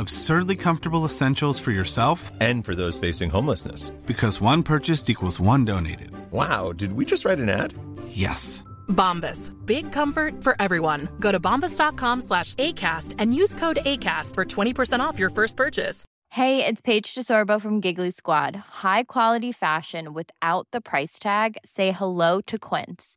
Absurdly comfortable essentials for yourself And for those facing homelessness. because one purchased equals one donated. Wow, did we just write an ad? Yes. Bombas. Big comfort for everyone. Go to bombas.com slash ACAST and use code ACAST for 20% off your first purchase. Hey, it's Paige DeSorbo from Giggly Squad. High quality fashion without the price tag. Say hello to Quince.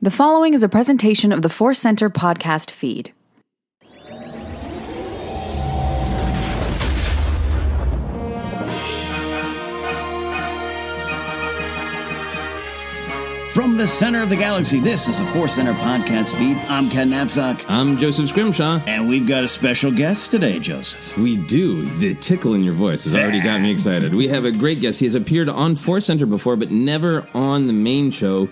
The following is a presentation of the Force Center podcast feed. From the center of the galaxy, this is the Force Center podcast feed. I'm Ken Napzok. I'm Joseph Scrimshaw. And we've got a special guest today, Joseph. We do. The tickle in your voice has already got me excited. We have a great guest. He has appeared on Force Center before, but never on the main show.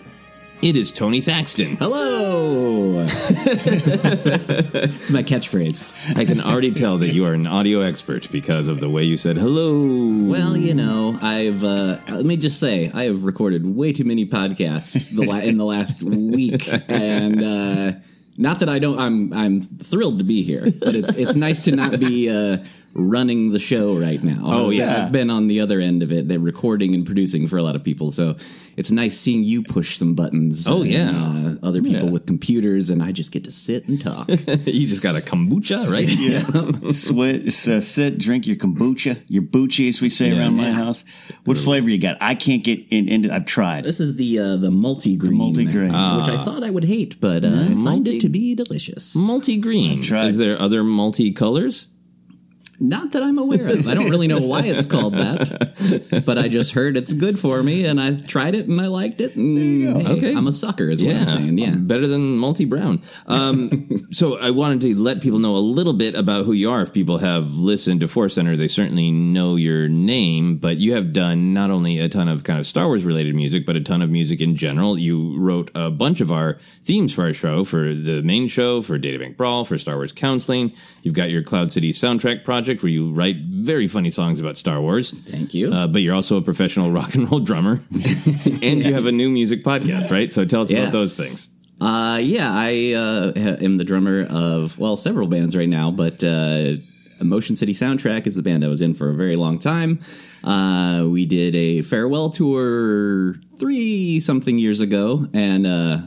It is Tony Thaxton. Hello. it's my catchphrase. I can already tell that you are an audio expert because of the way you said hello. Well, you know, I've uh, let me just say I have recorded way too many podcasts the la- in the last week, and uh, not that I don't. I'm I'm thrilled to be here, but it's it's nice to not be uh, running the show right now. Oh, yeah. I've been on the other end of it, that recording and producing for a lot of people. So it's nice seeing you push some buttons. Oh, and, yeah. uh, other people Yeah. with computers, and I just get to sit and talk. you just got a kombucha, right? Yeah. Sweat, uh, sit, drink your kombucha, your bucci, as we say Yeah, around my house. What flavor you got? I can't get in, into. I've tried. This is the uh, the multi green, multi-grain. which I thought I would hate, but uh, I find it to be delicious. Multi green. Is there other multi colors? Not that I'm aware of. I don't really know why it's called that, but I just heard it's good for me, and I tried it and I liked it. And hey, Okay. I'm a sucker, is what I'm saying. Yeah. better than multi brown. Um, so I wanted to let people know a little bit about who you are. If people have listened to Force Center, they certainly know your name. But you have done not only a ton of kind of Star Wars related music, but a ton of music in general. You wrote a bunch of our themes for our show, for the main show, for Databank Brawl, for Star Wars Counseling. You've got your Cloud City soundtrack project. Project where you write very funny songs about Star Wars. Thank you. Uh, but you're also a professional rock and roll drummer, and you have a new music podcast, right? So tell us Yes. about those things. Uh, yeah, I uh, am the drummer of well several bands right now, but uh, Motion City Soundtrack is the band I was in for a very long time. Uh, we did a farewell tour three something years ago, and uh,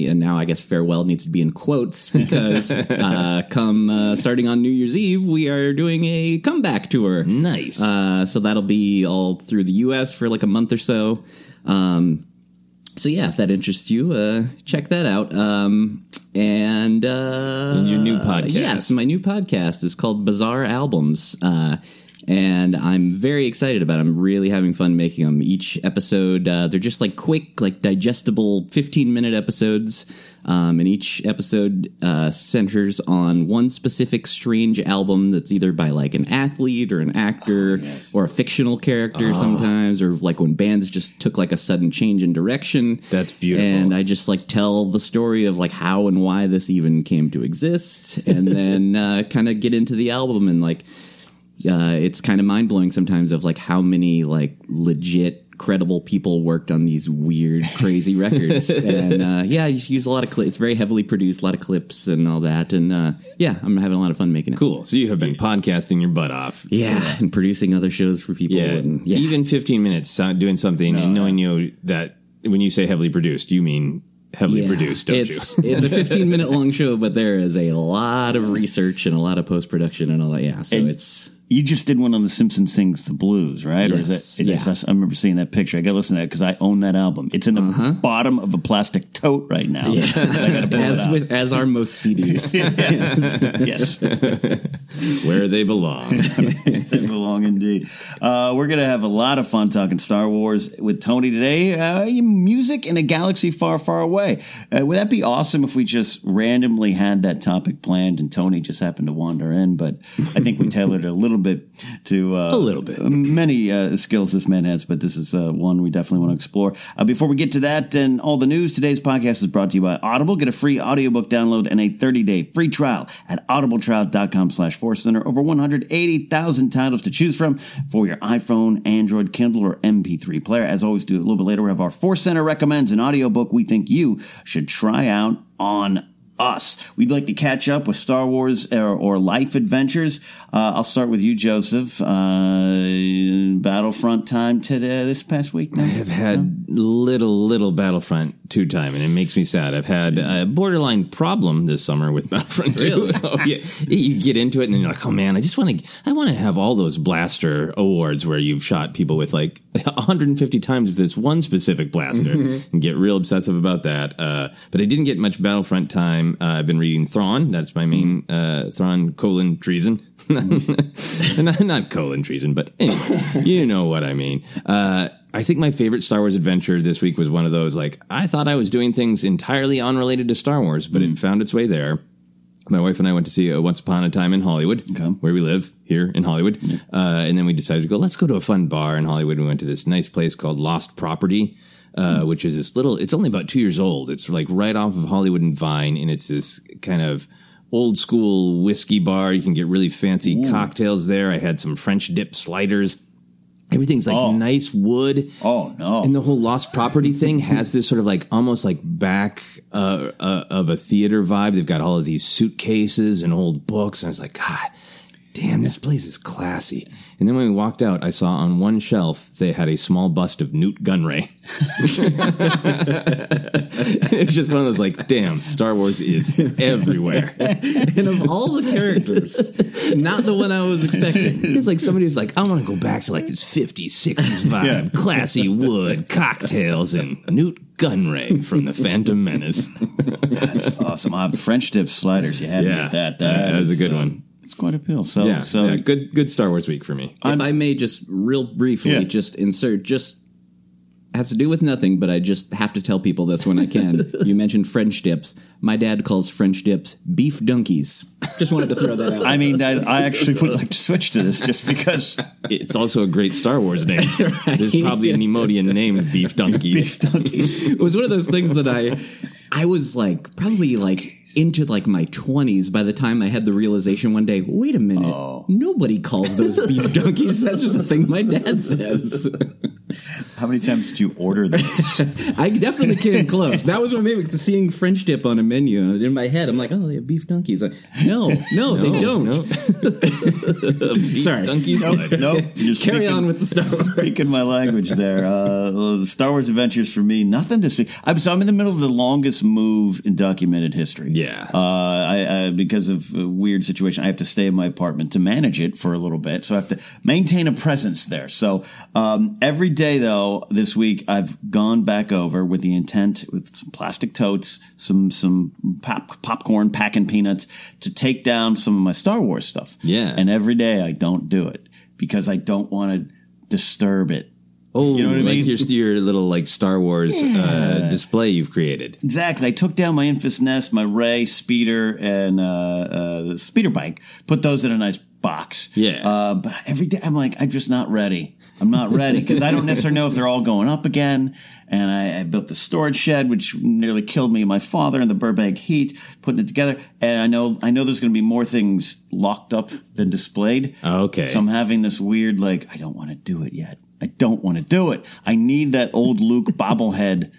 yeah, now I guess farewell needs to be in quotes because uh, come uh, starting on New Year's Eve, we are doing a comeback tour. Nice. Uh, so that'll be all through the U.S. for like a month or so. Um, so yeah, if that interests you, uh, check that out. Um, and uh, your new podcast. yes, my new podcast is called Bizarre Albums. Uh, and I'm very excited about. It. I'm really having fun making them. Each episode, uh, they're just like quick, like digestible, 15 minute episodes. Um, and each episode uh, centers on one specific strange album that's either by like an athlete or an actor or a fictional character sometimes, or like when bands just took like a sudden change in direction. That's beautiful. And I just like tell the story of like how and why this even came to exist, and then uh, kind of get into the album and like uh, it's kind of mind blowing sometimes of like how many like legit credible people worked on these weird crazy records and uh, yeah you use a lot of clips it's very heavily produced a lot of clips and all that and uh, yeah i'm having a lot of fun making it Cool. So you have been podcasting your butt off. yeah and producing other shows for people Yeah. and yeah Even 15 minutes doing something and knowing you that when you say heavily produced, you mean heavily Yeah. produced, don't it's, you? it's a 15 minute long show, but there is a lot of research and a lot of post production and all that. Yeah, so And- it's You just did one on The Simpsons Sings the Blues, right? Or Yes, is that, it is- yeah. I remember seeing that picture. I got to listen to that because I own that album. It's in the Uh-huh. bottom of a plastic tote right now. I gotta pull it as with as are most CDs. yes, Where they belong. they belong indeed. Uh, we're gonna have a lot of fun talking Star Wars with Tony today. Uh, music in a galaxy far, far away. Uh, would that be awesome if we just randomly had that topic planned and Tony just happened to wander in? But I think we tailored it a little bit to uh, A little bit. many uh, skills this man has, but this is uh, one we definitely want to explore. Uh, before we get to that and all the news, today's podcast is brought to you by Audible. Get a free audiobook download and a 30-day free trial at audibletrial.com slash force center. Over 180,000 titles to choose from for your iPhone, Android, Kindle, or MP3 player. As always, do a little bit later. We have our Force Center recommends an audiobook we think you should try out on us. We'd like to catch up with Star Wars or, or life adventures. Uh, I'll start with you, Joseph. Uh, Battlefront time today, this past week. No? I've had little, little Battlefront 2 time, and it makes me sad. I've had a borderline problem this summer with Battlefront 2. Really? oh, yeah. You get into it, and then you're like, oh man, I just want to, I want to have all those blaster awards where you've shot people with like 150 times with this one specific blaster and get real obsessive about that. Uh, but I didn't get much Battlefront time. Uh, I've been reading Thrawn. That's my main, uh, Thrawn colon treason. not, not colon treason, but anyway, you know what I mean. Uh, I think my favorite Star Wars adventure this week was one of those like I thought I was doing things entirely unrelated to Star Wars, but it found its way there. My wife and I went to see uh, Once Upon a Time in Hollywood, where we live here in Hollywood, uh, and then we decided to go. Let's go to a fun bar in Hollywood. We went to this nice place called Lost Property, uh, which is this little. It's only about two years old. It's like right off of Hollywood and Vine, and it's this kind of old school whiskey bar. You can get really fancy cocktails there. I had some French dip sliders. Everything's like nice wood. Oh no! And the whole lost property thing has this sort of like almost like back uh, uh, of a theater vibe. They've got all of these suitcases and old books, and I was like, God, damn, this place is classy. And then when we walked out, I saw on one shelf they had a small bust of Nute Gunray. it's just one of those like, damn, Star Wars is everywhere. and of all the characters, not the one I was expecting. It's like somebody was like, I want to go back to like this 50s, 60s vibe, Yeah. classy wood, cocktails, and Nute Gunray from The Phantom Menace. That's awesome. Uh, French dip sliders. You had to Yeah, get that. that was a good uh, one. It's quite a pill. So, yeah, so yeah, good, good Star Wars week for me. if I may just real briefly Yeah. just insert just has to do with nothing, but I just have to tell people this when I can. you mentioned French dips. My dad calls French dips beef donkeys. Just wanted to throw that out. I mean, I, I actually would like to switch to this just because It's also a great Star Wars name. There's probably an Neimoidian named Beef Donkeys. beef donkeys. it was one of those things that I I was like probably like into like my 20s by the time I had the realization one day, wait a minute, Oh. nobody calls those beef donkeys. That's just a thing my dad says. How many times did you order those? I definitely came close. That was what made me seeing French dip on a menu. In my head, I'm like, oh, they have beef donkeys. Like, no, no, they don't. No. Beef Sorry. donkey nope, nope. You're Carry speaking- on with the Star Wars. Speaking my language there. Uh, Star Wars Adventures for me, nothing to speak. I'm, so I'm in the middle of the longest move in documented history. Yeah. Uh, I, I because of a weird situation, I have to stay in my apartment to manage it for a little bit. So I have to maintain a presence there. So um, every day, though, this week I've gone back over with the intent with some plastic totes, some some pop, popcorn, packing peanuts to take down some of my Star Wars stuff. Yeah. And every day I don't do it because I don't want to disturb it. Oh, You know what I like mean? your, your little like Star Wars uh, display you've created. Exactly. I took down my Enfys Nest, my Rey speeder, and uh, uh, the speeder bike. Put those in a nice box. Yeah. Uh, but every day I'm like, I'm just not ready. I'm not ready because I don't necessarily know if they're all going up again. And I, I built the storage shed, which nearly killed me and my father in the Burbank heat, putting it together. And I know, I know there's going to be more things locked up than displayed. Okay. So I'm having this weird, like, I don't want to do it yet. I don't want to do it. I need that old Luke bobblehead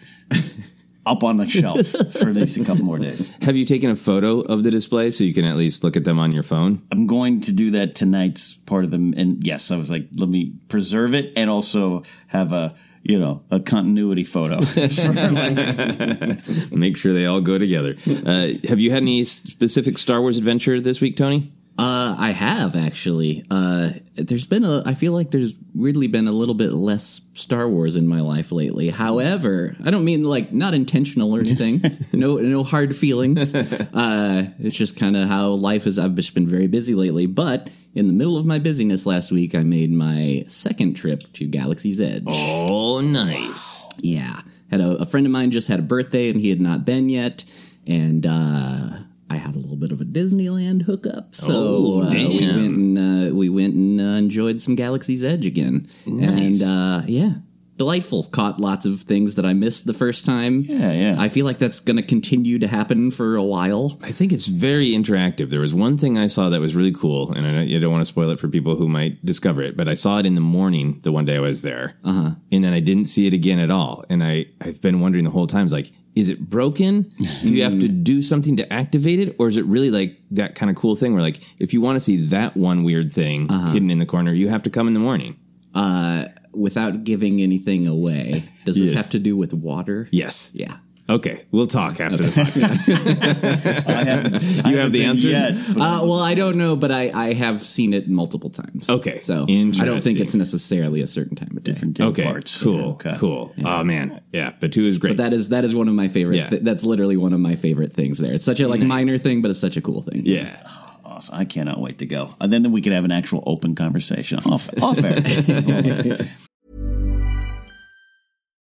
up on the shelf for at least a couple more days. Have you taken a photo of the display so you can at least look at them on your phone? I'm going to do that tonight's part of them. And yes, I was like, let me preserve it and also have a, you know, a continuity photo. Make sure they all go together. Uh, have you had any specific Star Wars adventure this week, Tony? Uh, I have actually. Uh, there's been a. I feel like there's weirdly been a little bit less Star Wars in my life lately. However, I don't mean like not intentional or anything. no, no hard feelings. Uh, it's just kind of how life is. I've just been very busy lately. But in the middle of my busyness last week, I made my second trip to Galaxy's Edge. Oh, nice. Yeah. Had a, a friend of mine just had a birthday and he had not been yet. And uh, I had a little bit of a Disneyland hookup. So Oh, uh, we went and uh, we went and uh, enjoyed some Galaxy's Edge again. Nice. And uh, yeah. Delightful. Caught lots of things that I missed the first time. Yeah, yeah. I feel like that's going to continue to happen for a while. I think it's very interactive. There was one thing I saw that was really cool, and I know you don't want to spoil it for people who might discover it, but I saw it in the morning the one day I was there, uh-huh. and then I didn't see it again at all. And I I've been wondering the whole time, like, is it broken? Do you have to do something to activate it, or is it really like that kind of cool thing where like if you want to see that one weird thing hidden in the corner, you have to come in the morning? Uh, without giving anything away, does this Yes. have to do with water? Yes. Yeah. Okay, we'll talk after the podcast. I haven't, I You have haven't the answers? Yet, Uh, well, I don't know, but I, I have seen it multiple times. Okay, so I don't think it's necessarily a certain time of day. different day okay, parts. cool, Okay. cool. Oh man, yeah, but two is great. But that is that is one of my favorite. Yeah. th- that's literally one of my favorite things. There, it's such a like minor thing, but it's such a cool thing. yeah. Awesome. I cannot wait to go. And then we could have an actual open conversation off, off air.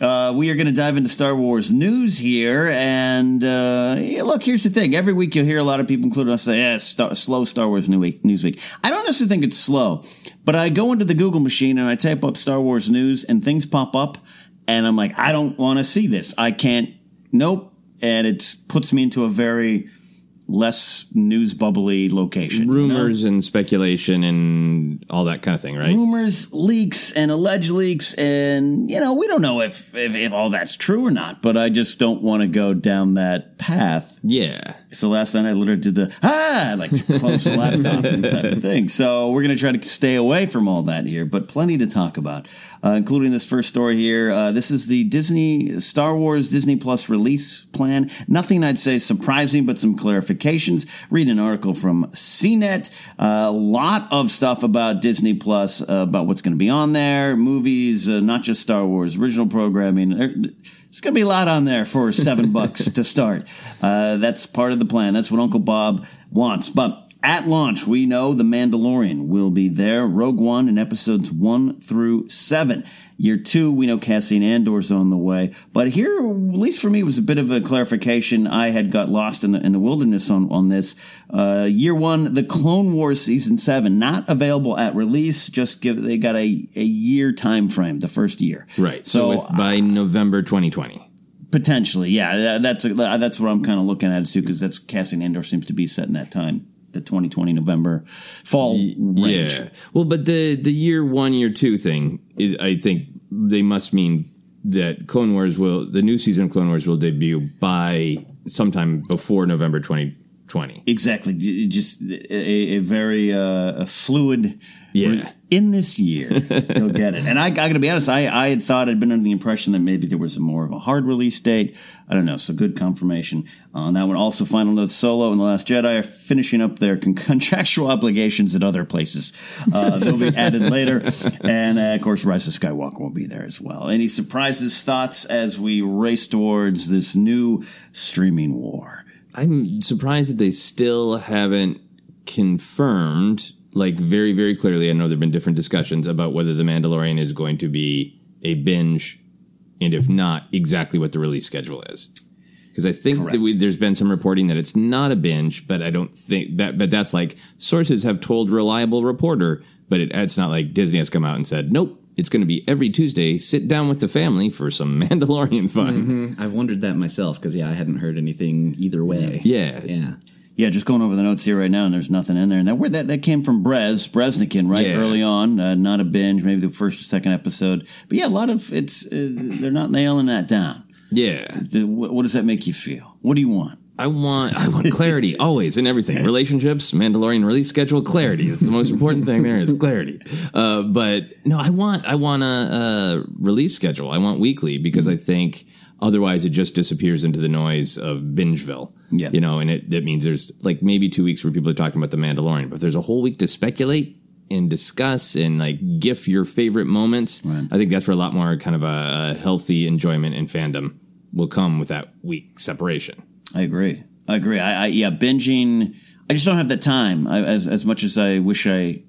Uh, we are going to dive into Star Wars news here, and uh, yeah, look, here's the thing: every week you'll hear a lot of people, including us, say, "Yeah, star- slow Star Wars new week, news week." I don't necessarily think it's slow, but I go into the Google machine and I type up Star Wars news, and things pop up, and I'm like, I don't want to see this. I can't. Nope, and it puts me into a very less news bubbly location. Rumors and speculation and all that kind of thing, right? Rumors, leaks, and alleged leaks, and you know we don't know if, if if all that's true or not. But I just don't want to go down that path. Yeah. So last night I literally did the ah like close the laptop type of thing. So we're gonna try to stay away from all that here, but plenty to talk about, uh, including this first story here. Uh, this is the Disney Star Wars Disney Plus release plan. Nothing I'd say surprising, but some clarifications. Read an article from CNET. A lot of stuff about Disney Plus, uh, about what's going to be on there, movies, uh, not just Star Wars, original programming. There- There's going to be a lot on there for seven bucks to start. Uh, that's part of the plan. That's what Uncle Bob wants. But at launch, we know The Mandalorian will be there, Rogue One in episodes one through seven. Year two, we know Cassian Andor's on the way. But here, at least for me, was a bit of a clarification. I had got lost in the in the wilderness on, on this. Uh, year one, the Clone Wars season seven, not available at release. Just give they got a, a year time frame, the first year. Right. So, with, by November 2020. Potentially, yeah. that- That's that's what I'm kind of looking at it too, because that's Cassian Andor seems to be set in that time, the 2020 November fall range. Yeah. Well, but the the year one, year two thing, is, I think they must mean that Clone Wars will the new season of Clone Wars will debut by sometime before November 2020. Exactly, just a, a very uh, a fluid. Yeah. In this year, you'll get it. And I, I got to be honest, I, I had thought I'd been under the impression that maybe there was a more of a hard release date. I don't know. So good confirmation on that one. Also, final note: Solo and the Last Jedi are finishing up their con- contractual obligations at other places. Uh, they'll be added later, and uh, of course, Rise of Skywalker will be there as well. Any surprises, thoughts as we race towards this new streaming war? I'm surprised that they still haven't confirmed, like very, very clearly. I know there have been different discussions about whether The Mandalorian is going to be a binge, and if not, exactly what the release schedule is. Because I think that we, there's been some reporting that it's not a binge, but I don't think that. But that's like sources have told reliable reporter, but it, it's not like Disney has come out and said, "Nope, it's going to be every Tuesday. Sit down with the family for some Mandalorian fun." Mhm. I've wondered that myself because yeah, I hadn't heard anything either way. Yeah, yeah. Yeah, just going over the notes here right now, and there's nothing in there. And that where that, that came from Brez Breznican, right? Yeah. Early on, uh, not a binge, maybe the first or second episode. But yeah, a lot of it's uh, they're not nailing that down. Yeah. The, what, what does that make you feel? What do you want? I want I want clarity always in everything. Relationships, Mandalorian release schedule, clarity. That's the most important thing there is clarity. Uh, but no, I want I want a, a release schedule. I want weekly because I think otherwise it just disappears into the noise of Bingeville. Yeah. You know, and it that means there's like maybe two weeks where people are talking about the Mandalorian, but if there's a whole week to speculate and discuss and like gif your favorite moments. I think that's where a lot more kind of a, a healthy enjoyment and fandom will come with that week separation. I agree. I agree. I, I yeah, binging. I just don't have the time I, as as much as I wish I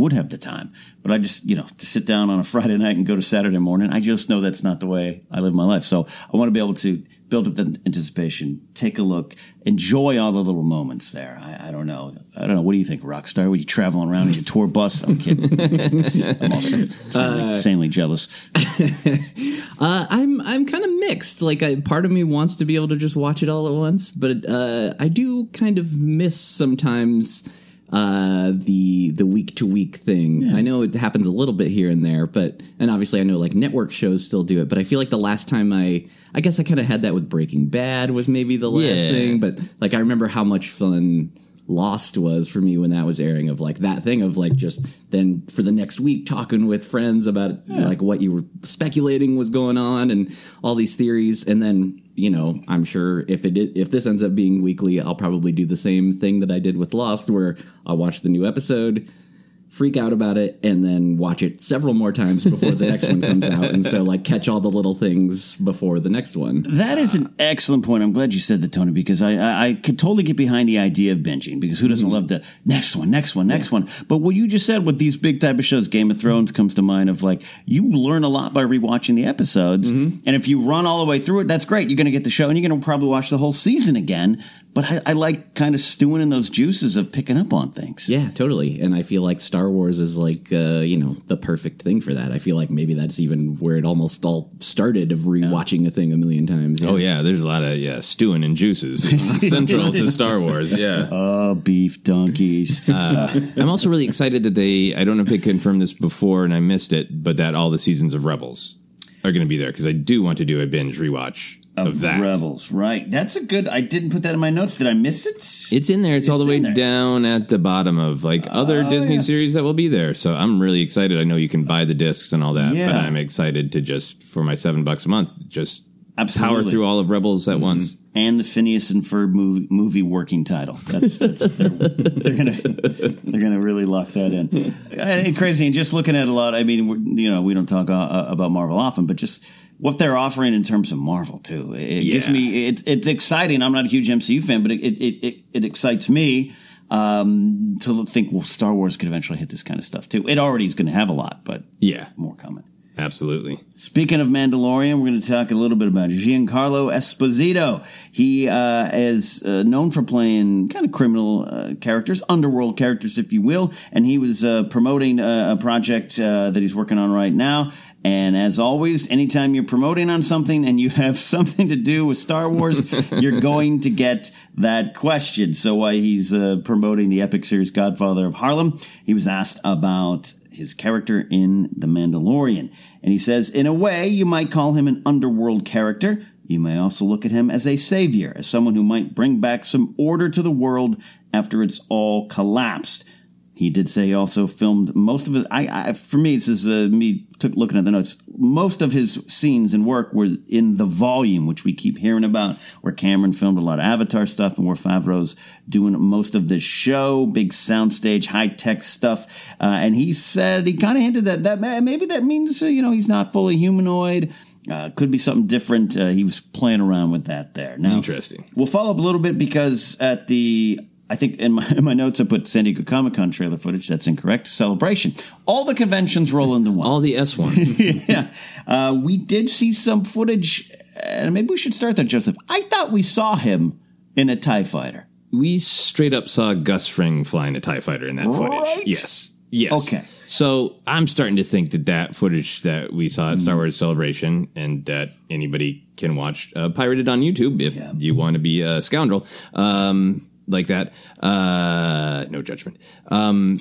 would have the time. But I just you know to sit down on a Friday night and go to Saturday morning. I just know that's not the way I live my life. So I want to be able to build up the anticipation, take a look, enjoy all the little moments there. I, I don't know. I don't know. What do you think, Rockstar? Were you traveling around in your tour bus? I'm kidding. I'm also insanely, insanely jealous. Uh, I'm I'm kind of mixed. Like, I, part of me wants to be able to just watch it all at once, but uh, I do kind of miss sometimes uh, the the week to week thing. I know it happens a little bit here and there, but and obviously I know like network shows still do it. But I feel like the last time I I guess I kind of had that with Breaking Bad was maybe the last Yeah. thing. But like I remember how much fun. Lost was for me when that was airing of like that thing of like just then for the next week talking with friends about like what you were speculating was going on and all these theories. And then you know I'm sure if it if this ends up being weekly I'll probably do the same thing that I did with Lost where I'll watch the new episode freak out about it and then watch it several more times before the next one comes out and so like catch all the little things before the next one That is an excellent point. I'm glad you said that, Tony, because I, I, I could totally get behind the idea of binging because who doesn't Mm-hmm. love the next one, next one, next one? But what you just said with these big type of shows, Game of Thrones comes to mind of like, you learn a lot by rewatching the episodes. Mm-hmm. And if you run all the way through it, that's great. You're going to get the show and you're going to probably watch the whole season again. But I, I like kind of stewing in those juices of picking up on things. Yeah, totally. And I feel like Star Wars is like, uh, you know, the perfect thing for that. I feel like maybe that's even where it almost all started of rewatching a thing a million times. Oh yeah, there's a lot of yeah stewing and juices It's central to Star Wars. Yeah. Oh, beef donkeys. Uh, I'm also really excited that they. I don't know if they confirmed this before and I missed it, but that all the seasons of Rebels are going to be there because I do want to do a binge rewatch of, that. Rebels, right? That's a good. I didn't put that in my notes. Did I miss it? It's in there. It's, all the way there. down at the bottom of like other Oh, Disney yeah. series that will be there. So I'm really excited. I know you can buy the discs and all that, Yeah. but I'm excited to just for my seven bucks a month just power Absolutely. Mm-hmm. through all of Rebels at once. and the Phineas and Ferb movie, movie working title. That's, that's they're, they're gonna they're gonna really lock that in. And crazy, and just looking at a lot. I mean, you know, we don't talk uh, about Marvel often, but just what they're offering in terms of Marvel too. It gives me it's it's exciting. I'm not a huge MCU fan, but it it it, it excites me. Um, to think, well, Star Wars could eventually hit this kind of stuff too. It already is going to have a lot, but Yeah, more coming. Absolutely. Speaking of Mandalorian, we're going to talk a little bit about Giancarlo Esposito. He uh, is uh, known for playing kind of criminal uh, characters, underworld characters, if you will. And he was uh, promoting uh, a project uh, that he's working on right now. And as always, anytime you're promoting on something and you have something to do with Star Wars, you're going to get that question. So while he's uh, promoting the epic series Godfather of Harlem, he was asked about his character in The Mandalorian. And he says, in a way, you might call him an underworld character. You may also look at him as a savior, as someone who might bring back some order to the world after it's all collapsed. He did say he also filmed most of it. I, I for me, this is uh, me took looking at the notes. Most of his scenes and work were in the volume, which we keep hearing about, where Cameron filmed a lot of Avatar stuff, and where Favreau's doing most of this show, big soundstage, high tech stuff. Uh, and he said he kind of hinted that that maybe that means uh, you know he's not fully humanoid. Uh, could be something different. Uh, he was playing around with that there. Now, Interesting. We'll follow up a little bit because at the I think in my, in my notes I put San Diego Comic Con trailer footage. That's incorrect. Celebration. All the conventions roll into one. All the S ones. yeah. Uh, we did see some footage, and maybe we should start there, Joseph. I thought we saw him in a TIE fighter. we straight up saw Gus Fring flying a Tie Fighter in that footage. Right? Yes. Yes. Okay. So I'm starting to think that that footage that we saw at Mm-hmm. Star Wars Celebration and that anybody can watch uh, pirated on YouTube if you want to be a scoundrel um, like that. Uh, no judgment. Um,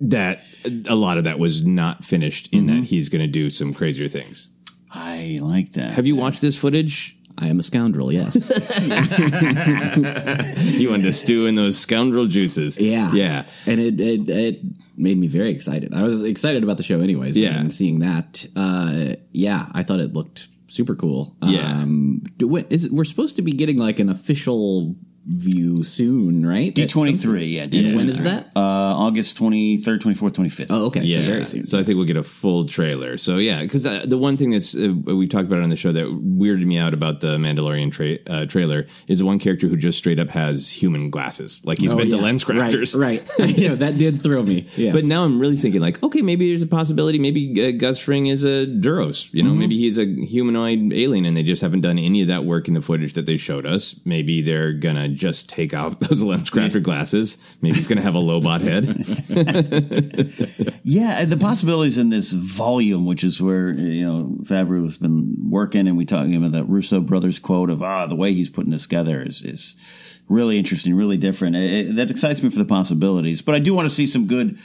that a lot of that was not finished in Mm-hmm. that he's going to do some crazier things. I like that. Have you watched this footage? I am a scoundrel, yes. You wanted to stew in those scoundrel juices. yeah. Yeah. And it, it, it made me very excited. I was excited about the show anyways. Yeah. And seeing that, uh, yeah, I thought it looked super cool. Yeah. Um, do, what, is it, we're supposed to be getting like an official preview soon, right? D23, yeah. And when is that? Uh, August 23rd, 24th, 25th. Oh, okay. Yeah, So very soon. So I think we'll get a full trailer. So yeah, because uh, the one thing that's uh, we talked about on the show that weirded me out about the Mandalorian tra- uh, trailer is one character who just straight up has human glasses, like he's Oh, been to yeah. lens crafters. Right. right. yeah, that did throw me. Yes. But now I'm really thinking like, okay, maybe there's a possibility. Maybe uh, Gus Fring is a Duros. You know, Mm-hmm. maybe he's a humanoid alien, and they just haven't done any of that work in the footage that they showed us. Maybe they're gonna just take off those lens crafter glasses. Maybe he's gonna have a Lobot head. Yeah, the possibilities in this volume, which is where you know Favreau has been working, and we talking about that Russo brothers quote of ah, the way he's putting this together is is really interesting, really different. It- it- that excites me for the possibilities, but I do want to see some good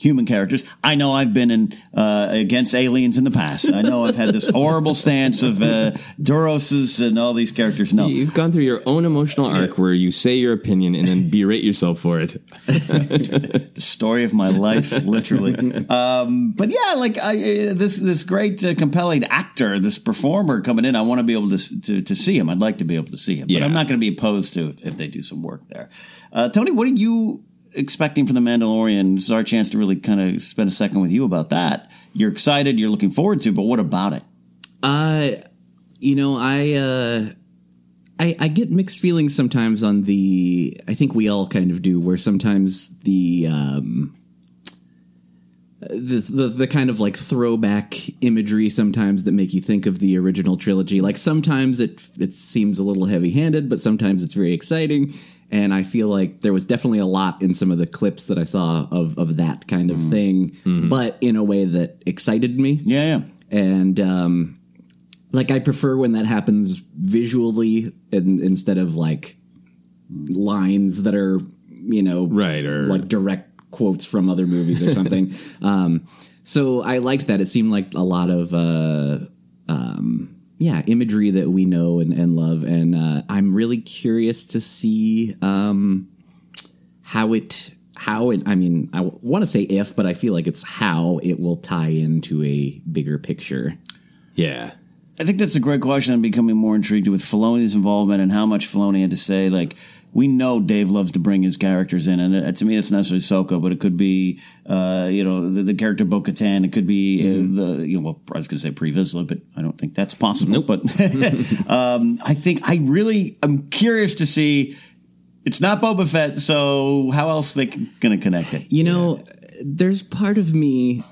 human characters. I know I've been in uh, against aliens in the past. I know I've had this horrible stance of uh, Duroses and all these characters. No, You've gone through your own emotional arc where you say your opinion and then berate yourself for it. the story of my life, literally. Um, but yeah, like I, uh, this this great uh, compelling actor, this performer coming in, I want to be able to, to to see him. I'd like to be able to see him, but Yeah. I'm not going to be opposed to if, if they do some work there. Uh, Tony, what do you expecting from the Mandalorian? This is our chance to really kind of spend a second with you about that. You're excited, you're looking forward to, but what about it? Uh, you know, I, uh, I, I get mixed feelings sometimes on the. I think we all kind of do, where sometimes the um, the, the the kind of like throwback imagery sometimes that make you think of the original trilogy. Like sometimes it it seems a little heavy handed, but sometimes it's very exciting. And I feel like there was definitely a lot in some of the clips that I saw of of that kind of thing, but in a way that excited me. Yeah, yeah. And um, like I prefer when that happens visually and, instead of like lines that are you know right or like direct quotes from other movies or something. um, so I liked that. It seemed like a lot of uh, um, yeah imagery that we know and, and love, and uh, I'm really curious to see um, how it. How it, I mean, I want to say if, but I feel like it's how it will tie into a bigger picture. Yeah. I think that's a great question. I'm becoming more intrigued with Filoni's involvement and how much Filoni had to say. Like, we know Dave loves to bring his characters in, and uh, to me, it's not necessarily Soko, but it could be, uh, you know, the, the character Bo Katan. It could be uh, the, you know, well, I was going to say Pre Vizsla, but I don't think that's possible. But um, I think I really, I'm curious to see. It's not Boba Fett, so how else they going to connect it? You know, there's part of me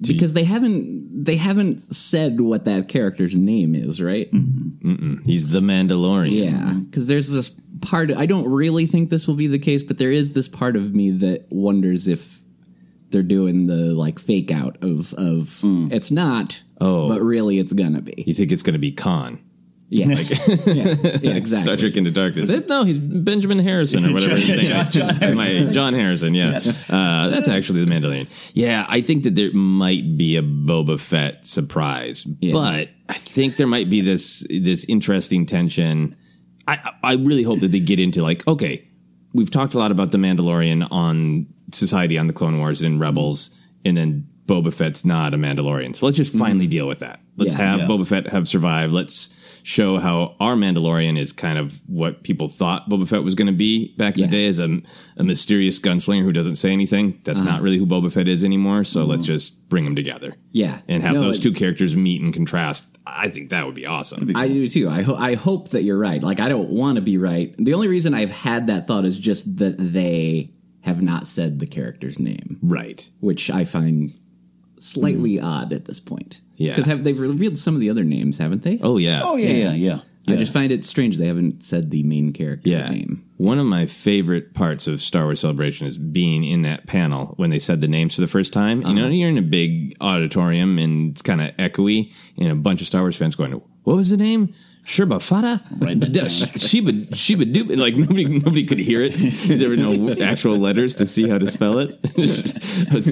because they haven't they haven't said what that character's name is, right? Mm-hmm. Mm-mm. He's the Mandalorian. Yeah, because there's this part. I don't really think this will be the case, but there is this part of me that wonders if they're doing the like fake out of of hmm. it's not. Oh. but really, it's gonna be. You think it's going to be Khan? Yeah, Like, yeah, yeah, exactly. Star Trek Into Darkness. It's, no, he's Benjamin Harrison or whatever his name is. John Harrison. My- John Harrison, yeah. Uh, that's actually the Mandalorian. Yeah, I think that there might be a Boba Fett surprise, but I think there might be this this interesting tension. I I really hope that they get into like, okay, we've talked a lot about the Mandalorian on Society on the Clone Wars and Rebels, and then Boba Fett's not a Mandalorian. So let's just finally deal with that. Let's Yeah. have Yeah. Boba Fett have survived. Let's show how our Mandalorian is kind of what people thought Boba Fett was going to be back in Yeah. the day as a, a mysterious gunslinger who doesn't say anything. That's not uh-huh. really who Boba Fett is anymore. So let's mm-hmm. just bring them together. Yeah, And have No, those it- two characters meet and contrast. I think that would be awesome. I do too. I, ho- I hope that you're right. Like, I don't want to be right. The only reason I've had that thought is just that they have not said the character's name, Right. which I find slightly odd at this point. Yeah. because have they've revealed some of the other names, haven't they? Oh, yeah. Oh, yeah, yeah, yeah. I just find it strange they haven't said the main character's Yeah. name. One of my favorite parts of Star Wars Celebration is being in that panel when they said the names for the first time. You know, uh-huh. you're in a big auditorium and it's kind of echoey, and a bunch of Star Wars fans going, What was the name? Sherba Fada? Sheba, Sheba Doob. Like nobody, nobody could hear it. There were no actual letters to see how to spell it.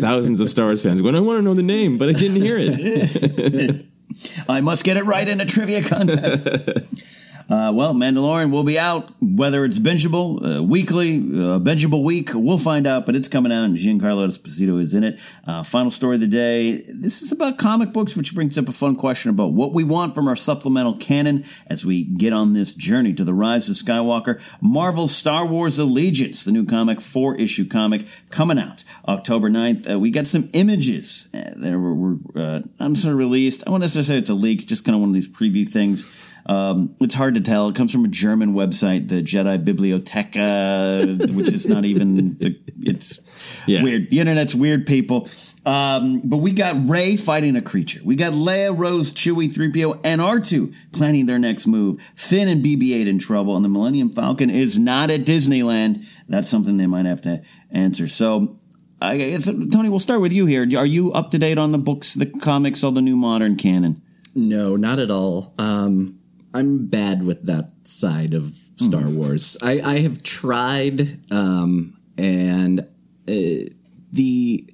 Thousands of Star Wars fans going, I want to know the name, but I didn't hear it. I must get it right in a trivia contest. Uh, well, Mandalorian will be out, whether it's bingeable, uh, weekly, uh, bingeable week, we'll find out, but it's coming out, and Giancarlo Esposito is in it. Uh, final story of the day. This is about comic books, which brings up a fun question about what we want from our supplemental canon as we get on this journey to the rise of Skywalker. Marvel's Star Wars Allegiance, the new comic, four issue comic, coming out October 9th. Uh, we got some images uh, that were, were I'm sort of released. I won't necessarily say it's a leak, just kind of one of these preview things. Um, it's hard to tell. It comes from a German website, the Jedi Bibliotheca, which is not even. The, it's Yeah. weird. The internet's weird, people. Um, but we got Rey fighting a creature. We got Leia, Rose, Chewie, 3PO, and R2 planning their next move. Finn and BB-8 in trouble, and the Millennium Falcon is not at Disneyland. That's something they might have to answer. So, I guess, Tony, we'll start with you here. Are you up to date on the books, the comics, all the new modern canon? No, not at all. Um, I'm bad with that side of Star Hmm. Wars. I, I have tried, um, and uh, the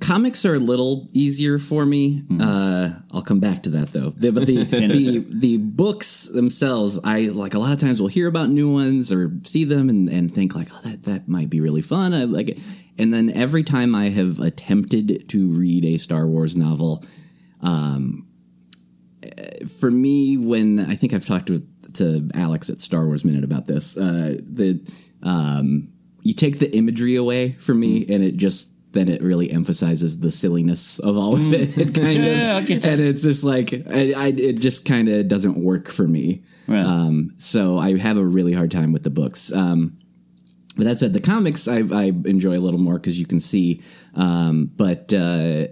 comics are a little easier for me. Hmm. Uh, I'll come back to that though. The, but the, the the books themselves, I like a lot of times will hear about new ones or see them and, and think like, oh, that that might be really fun. I like it. And then every time I have attempted to read a Star Wars novel, um, for me, when I think I've talked to to Alex at Star Wars Minute about this, uh, the um, you take the imagery away from me, and it just then it really emphasizes the silliness of all of it, it kind Yeah, of, and it's just like I, I it just kind of doesn't work for me. Right. Um, so I have a really hard time with the books. Um, but that said, the comics I, I enjoy a little more because you can see. Um, but uh,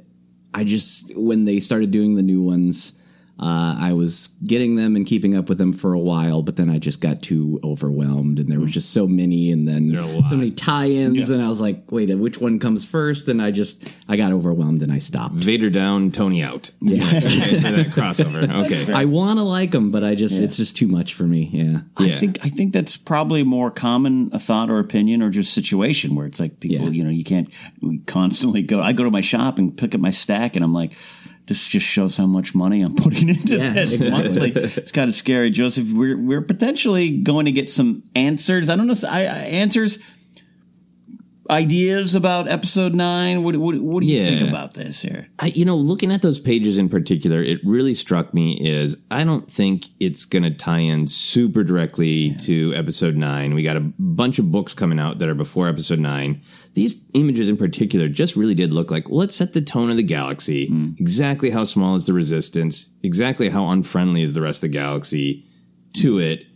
I just when they started doing the new ones, uh, I was getting them and keeping up with them for a while, but then I just got too overwhelmed, and there was just so many, and then so many tie-ins, and I was like, wait, which one comes first? And I just I got overwhelmed and I stopped. Vader down, Tony out. Yeah. that crossover. Okay. I want to like them, but I just it's just too much for me. Yeah, I think I think that's probably more common a thought or opinion or just situation where it's like people, you know, you can't constantly go. I go to my shop and pick up my stack, and I'm like, this just shows how much money I'm putting into Yeah, this exactly. monthly. It's kind of scary, Joseph. We're we're potentially going to get some answers. I don't know, I, I, answers. Ideas about episode nine. What, what, what do you think about this here? I, you know, looking at those pages in particular, it really struck me is I don't think it's going to tie in super directly to episode nine. We got a bunch of books coming out that are before episode nine. These images in particular just really did look like, well, let's set the tone of the galaxy. Hmm. Exactly how small is the resistance? Exactly how unfriendly is the rest of the galaxy to hmm. it?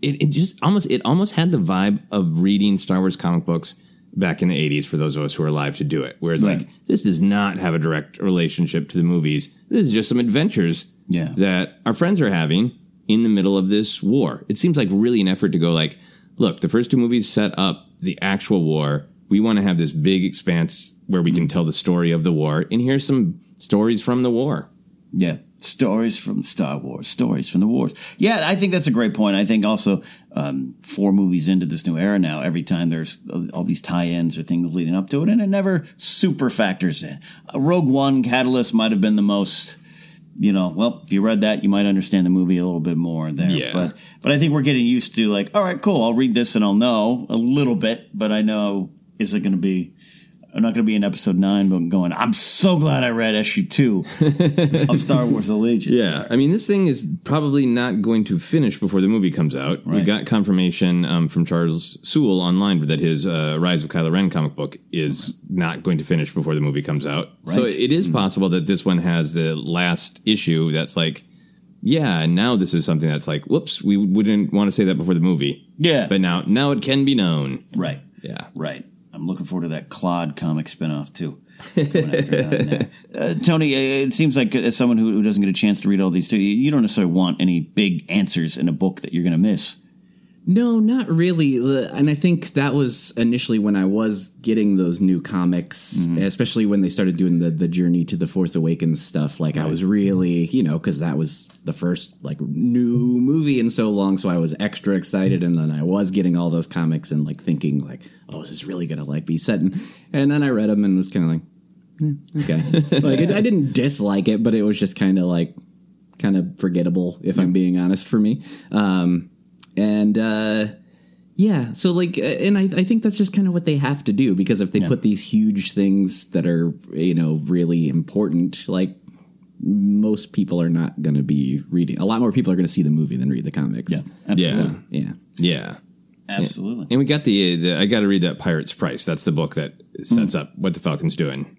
It, it just almost, it almost had the vibe of reading Star Wars comic books back in the 80s for those of us who are alive to do it. Whereas, Right. like, this does not have a direct relationship to the movies. This is just some adventures Yeah. that our friends are having in the middle of this war. It seems like really an effort to go like, look, the first two movies set up the actual war. We want to have this big expanse where we can tell the story of the war. And here's some stories from the war. Yeah. Stories from Star Wars, stories from the wars. Yeah, I think that's a great point. I think also um, four movies into this new era now, every time there's all these tie-ins or things leading up to it, and it never super factors in. Uh, Rogue One Catalyst might have been the most, you know. Well, if you read that, you might understand the movie a little bit more there. Yeah. But but I think we're getting used to like, all right, cool. I'll read this and I'll know a little bit, but I know is it going to be. I'm not going to be in episode nine, but I'm going. I'm so glad I read issue two of Star Wars Allegiance. Yeah, I mean, this thing is probably not going to finish before the movie comes out. We got confirmation um, from Charles Soule online that his uh, Rise of Kylo Ren comic book is not going to finish before the movie comes out. So it is possible that this one has the last issue that's like, yeah, now this is something that's like, whoops, we wouldn't want to say that before the movie. Yeah. But now, now it can be known. Right. Yeah. Right. I'm looking forward to that Claude comic spinoff too. Coming after that, yeah. uh, Tony, uh, it seems like as someone who, who doesn't get a chance to read all these, too, you don't necessarily want any big answers in a book that you're going to miss. No, not really. And I think that was initially when I was getting those new comics, especially when they started doing the the Journey to the Force Awakens stuff. Like I was really, you know, because that was the first like new movie in so long, so I was extra excited. And then I was getting all those comics and like thinking like, oh, is this is really gonna like be set. in. And then I read them and was kind of like, eh, okay, like it, I didn't dislike it, but it was just kind of like kind of forgettable, if I'm being honest, for me. Um, and uh, yeah, so like, uh, and I, I think that's just kind of what they have to do because if they put these huge things that are you know really important, like most people are not going to be reading. A lot more people are going to see the movie than read the comics. Yeah, absolutely. yeah. Yeah. Absolutely. And we got the, the I got to read that Pirate's Price. That's the book that sets up what the Falcon's doing.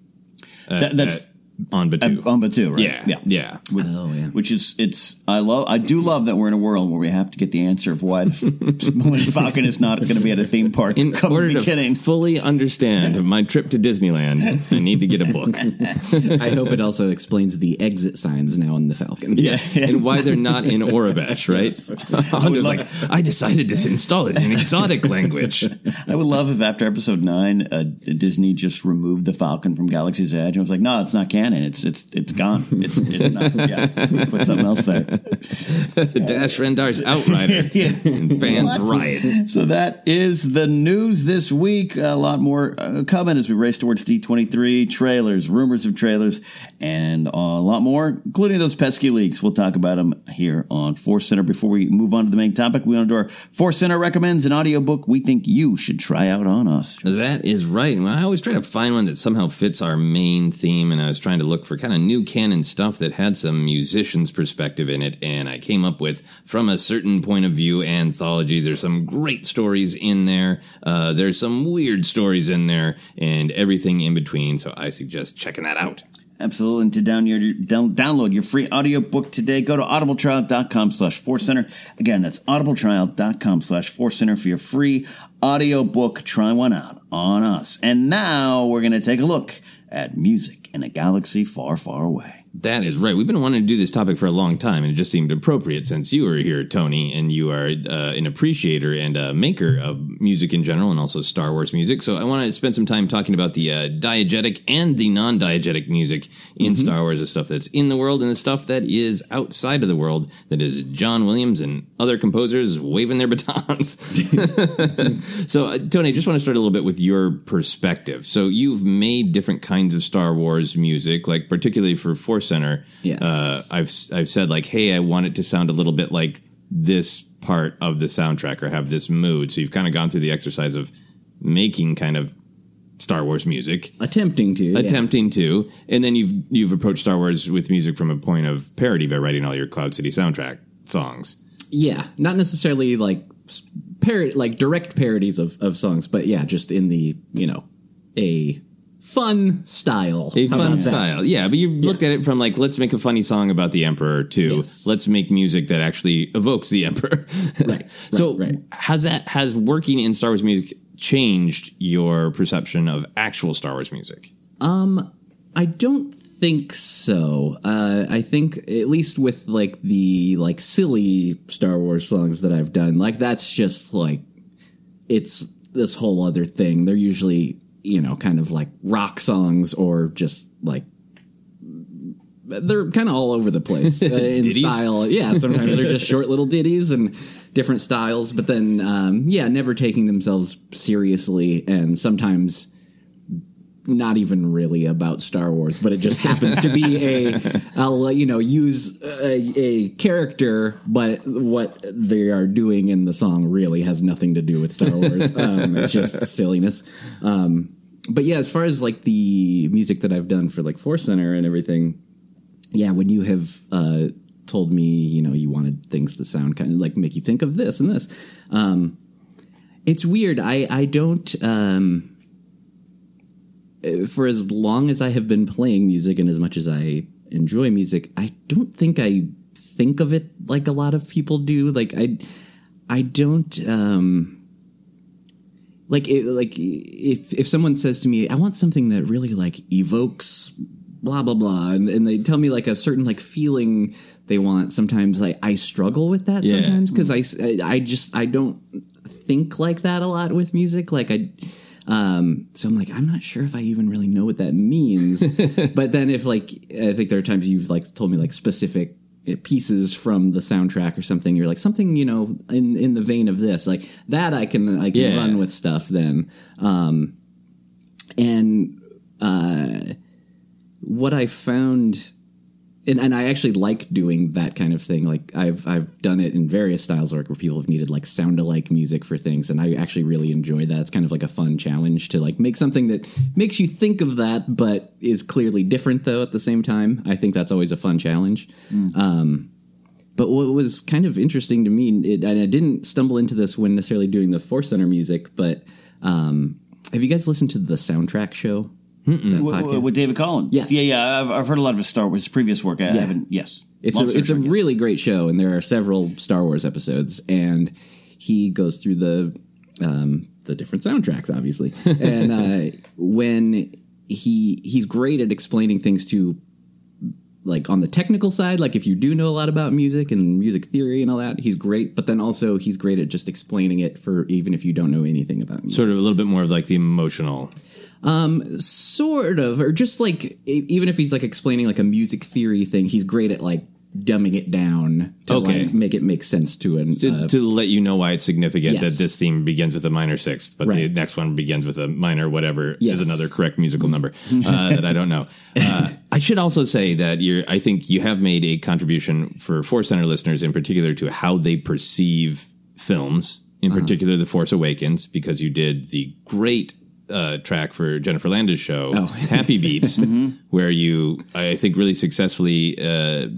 Uh, That- that's- at- on Batuu. On Batuu, right? Yeah, yeah. yeah. oh yeah. Which is it's I love I do love that we're in a world where we have to get the answer of why the Millennium Falcon is not going to be at a theme park. In Come order be to kidding. fully understand my trip to Disneyland, I need to get a book. I hope it also explains the exit signs now in the Falcon. Yeah, and why they're not in Aurebesh, right? Hondo's like, I decided to install it in exotic language. I would love if after episode nine, uh, Disney just removed the Falcon from Galaxy's Edge. I was like, no, it's not canon. And it's it's it's gone. It's, it's not. Yeah, put something else there. Dash Rendar's Outrider. And fans What? riot. So that is the news this week. A lot more uh, coming as we race towards D23 trailers, rumors of trailers, and a lot more, including those pesky leaks. We'll talk about them here on Force Center. Before we move on to the main topic, we want to do our Force Center recommends an audiobook we think you should try out on us. That is right. I always try to find one that somehow fits our main theme, and I was trying to look for kind of new canon stuff that had some musician's perspective in it, and I came up with From a Certain Point of View anthology. There's some great stories in there. Uh, there's some weird stories in there, and everything in between. So I suggest checking that out. Absolutely. And to down your, down, download your free audiobook today, go to audibletrial.com slash force center. Again, that's audibletrial.com slash force center for your free audiobook. Try one out on us. And now we're going to take a look at music in a galaxy far, far away. That is right. We've been wanting to do this topic for a long time, and it just seemed appropriate since you were here, Tony, and you are uh, an appreciator and a maker of music in general, and also Star Wars music. So I want to spend some time talking about the uh, diegetic and the non-diegetic music in Mm-hmm. Star Wars, the stuff that's in the world and the stuff that is outside of the world. That is John Williams and other composers waving their batons. so, uh, Tony, I just want to start a little bit with your perspective. So, you've made different kinds of Star Wars music, like particularly for Force Center. Yes. Uh, I've I've said like, hey, I want it to sound a little bit like this part of the soundtrack or have this mood. So you've kind of gone through the exercise of making kind of Star Wars music, attempting to, yeah. attempting to, and then you've you've approached Star Wars with music from a point of parody by writing all your Cloud City soundtrack songs. Yeah, not necessarily like parody, like direct parodies of, of songs, but yeah, just in the you know a fun style, A How fun about that? style, yeah. But you looked at it from like, let's make a funny song about the Emperor to let's make music that actually evokes the Emperor. right. so has that has working in Star Wars music changed your perception of actual Star Wars music? Um, I don't think so. Uh, I think at least with like the like silly Star Wars songs that I've done, like that's just like it's this whole other thing. They're usually you know kind of like rock songs or just like they're kind of all over the place uh, in style. Yeah, sometimes they're just short little ditties and different styles, but then um, yeah, never taking themselves seriously, and sometimes not even really about Star Wars, but it just happens to be a. I'll you know use a, a character, but what they are doing in the song really has nothing to do with Star Wars. Um, it's just silliness. Um, but yeah, as far as like the music that I've done for like Force Center and everything, yeah, when you have uh, told me, you know, you wanted things to sound kind of like make you think of this and this, um, it's weird. I I don't. Um, for as long as I have been playing music and as much as I enjoy music, I don't think I think of it like a lot of people do. Like I, I don't. Um, like it, like if if someone says to me, I want something that really like evokes blah blah blah, and, and they tell me like a certain like feeling they want. Sometimes like I struggle with that Yeah. sometimes because I, I I just I don't think like that a lot with music. Like I. Um, so I'm like, I'm not sure if I even really know what that means. but then if like, I think there are times you've like told me like specific pieces from the soundtrack or something. You're like something, you know, in in the vein of this, like that. I can I can Yeah. run with stuff then. Um, and uh, what I found and, and I actually like doing that kind of thing. Like I've I've done it in various styles, like where people have needed like sound alike music for things, and I actually really enjoy that. It's kind of like a fun challenge to like make something that makes you think of that, but is clearly different though at the same time. I think that's always a fun challenge. Um, but what was kind of interesting to me, it, and I didn't stumble into this when necessarily doing the Force Center music, but um, have you guys listened to the soundtrack show? With, with David Collins. Yes. Yeah, yeah. I've, I've heard a lot of his Star Wars, his previous work. I Yeah. haven't. Yes. It's Long a story it's a short, yes. really great show, and there are several Star Wars episodes, and he goes through the um, the different soundtracks, obviously, and uh, when he he's great at explaining things to like on the technical side like if you do know a lot about music and music theory and all that he's great but then also he's great at just explaining it for even if you don't know anything about music Sort of a little bit more of like the emotional. um, sort of, or just like even if he's like explaining like a music theory thing, he's great at like dumbing it down to Okay. like, make it make sense to an. To, uh, to let you know why it's significant Yes. that this theme begins with a minor sixth, but the next one begins with a minor whatever Yes. is another correct musical number uh, that I don't know. Uh, I should also say that you're. I think you have made a contribution for Force Center listeners in particular to how they perceive films, in Uh-huh. particular The Force Awakens, because you did the great. Uh, track for Jennifer Landis show, Oh. Happy Beeps, where you, I think, really successfully uh,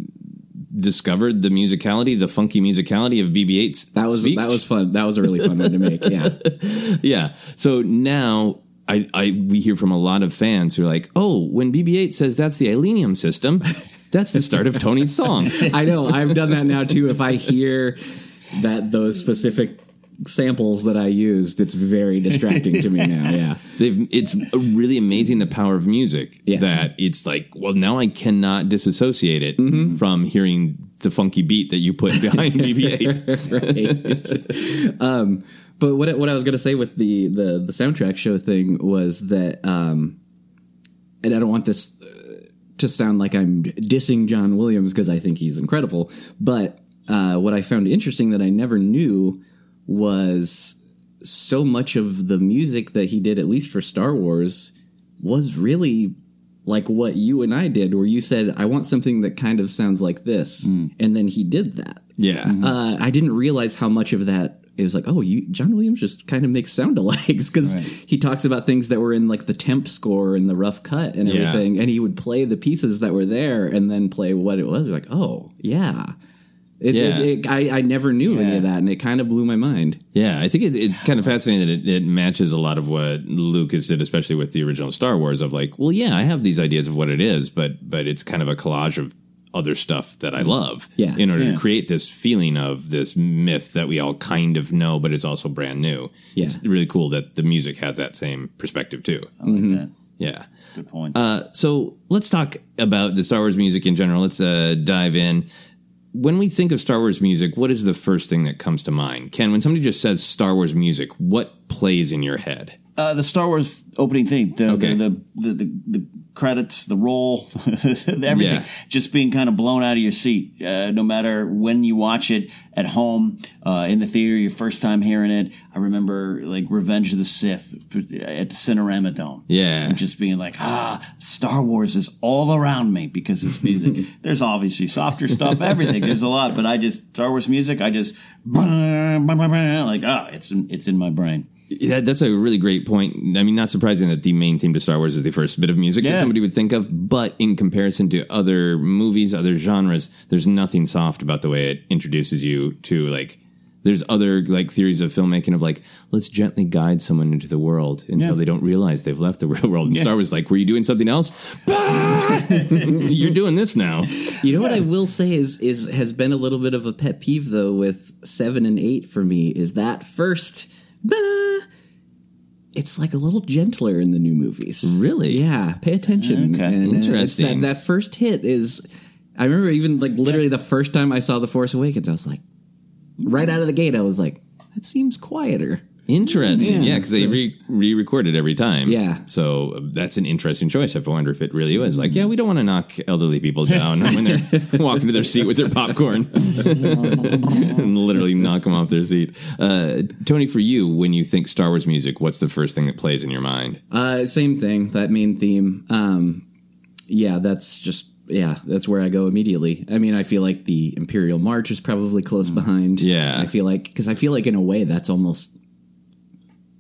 discovered the musicality, the funky musicality of BB-8's. that was speech. that was fun. That was a really fun one to make. Yeah, yeah. So now I, I we hear from a lot of fans who are like, oh, when BB-8 says that's the Ileenium system, that's the start of Tony's song. I know. I've done that now too. If I hear that those specific samples that I used, it's very distracting to me now. Yeah. They've, it's really amazing the power of music Yeah. that it's like, well, now I cannot disassociate it Mm-hmm. from hearing the funky beat that you put behind BB-8. right. um, but what what I was going to say with the, the the soundtrack show thing was that, um, and I don't want this uh, to sound like I'm dissing John Williams because I think he's incredible, but uh, what I found interesting that I never knew was so much of the music that he did, at least for Star Wars, was really like what you and I did, where you said, I want something that kind of sounds like this. And then he did that. yeah. Uh, I didn't realize how much of that it was like, oh, you, John Williams just kind of makes sound alikes because he talks about things that were in like the temp score and the rough cut and Yeah. everything. And he would play the pieces that were there and then play what it was. Like, oh, yeah. It, Yeah. it- it- I, I never knew any of that, and it kind of blew my mind. Yeah, I think it, it's kind of fascinating that it, it matches a lot of what Lucas did, especially with the original Star Wars. Of like, well, yeah, I have these ideas of what it is, but but it's kind of a collage of other stuff that I love. Yeah. in order Yeah. to create this feeling of this myth that we all kind of know, but it's also brand new. Yeah. It's really cool that the music has that same perspective too. I like that. Yeah. Good point. Uh, so let's talk about the Star Wars music in general. Let's uh, dive in. When we think of Star Wars music, what is the first thing that comes to mind? Ken, when somebody just says Star Wars music, what plays in your head? Uh, the Star Wars opening theme, the Okay. the, the, the the credits, the roll, everything, Yeah. just being kind of blown out of your seat. Uh, no matter when you watch it at home, uh, in the theater, your first time hearing it. I remember like Revenge of the Sith at the Cinerama Dome. Yeah. and just being like, ah, Star Wars is all around me because it's music. There's obviously softer stuff, everything. There's a lot, but I just Star Wars music. I just like ah, it's in, it's in my brain. Yeah, that's a really great point. I mean, not surprising that the main theme to Star Wars is the first bit of music that somebody would think of, but in comparison to other movies, other genres, there's nothing soft about the way it introduces you to like. There's other like theories of filmmaking of like let's gently guide someone into the world until Yeah. they don't realize they've left the real world. And Star Wars like, were you doing something else? You're doing this now. You know what I will say is is has been a little bit of a pet peeve though with seven and eight for me is that first. Bah, it's like a little gentler in the new movies. Really? Yeah, pay attention. Okay. And, uh, Interesting. that, that first hit is. I remember even like literally the first time I saw The Force Awakens, I was like, right out of the gate, I was like, that seems quieter. Interesting. Yeah, because they re re-record it every time. Yeah. So uh, that's an interesting choice. I wonder if it really was like, yeah, we don't want to knock elderly people down when they're walking to their seat with their popcorn and literally knock them off their seat. Uh, Tony, for you, when you think Star Wars music, what's the first thing that plays in your mind? Uh, same thing. That main theme. Um, yeah, that's just yeah, that's where I go immediately. I mean, I feel like the Imperial March is probably close behind. Yeah. I feel like because I feel like in a way that's almost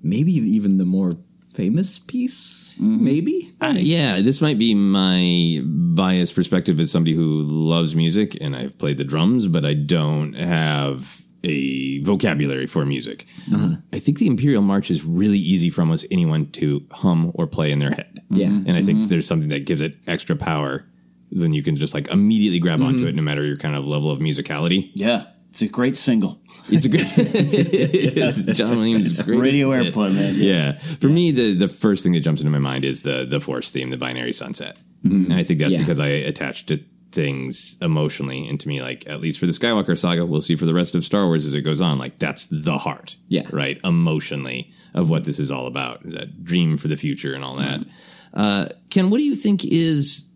maybe even the more famous piece. Mm-hmm. Maybe. Uh, yeah, this might be my biased perspective as somebody who loves music and I've played the drums, but I don't have a vocabulary for music. Uh-huh. I think the Imperial March is really easy for almost anyone to hum or play in their head. Yeah. And I think mm-hmm. there's something that gives it extra power then you can just like immediately grab mm-hmm. onto it no matter your kind of level of musicality. Yeah, it's a great single. It's a great it's John Williams' It's greatest radio hit. airplay, man. Yeah. For me, the the first thing that jumps into my mind is the the Force theme, the binary sunset. And I think that's Yeah. because I attach to things emotionally and to me like at least for the Skywalker saga, we'll see for the rest of Star Wars as it goes on, like that's the heart. Yeah. Right? Emotionally of what this is all about. That dream for the future and all that. Uh Ken, what do you think is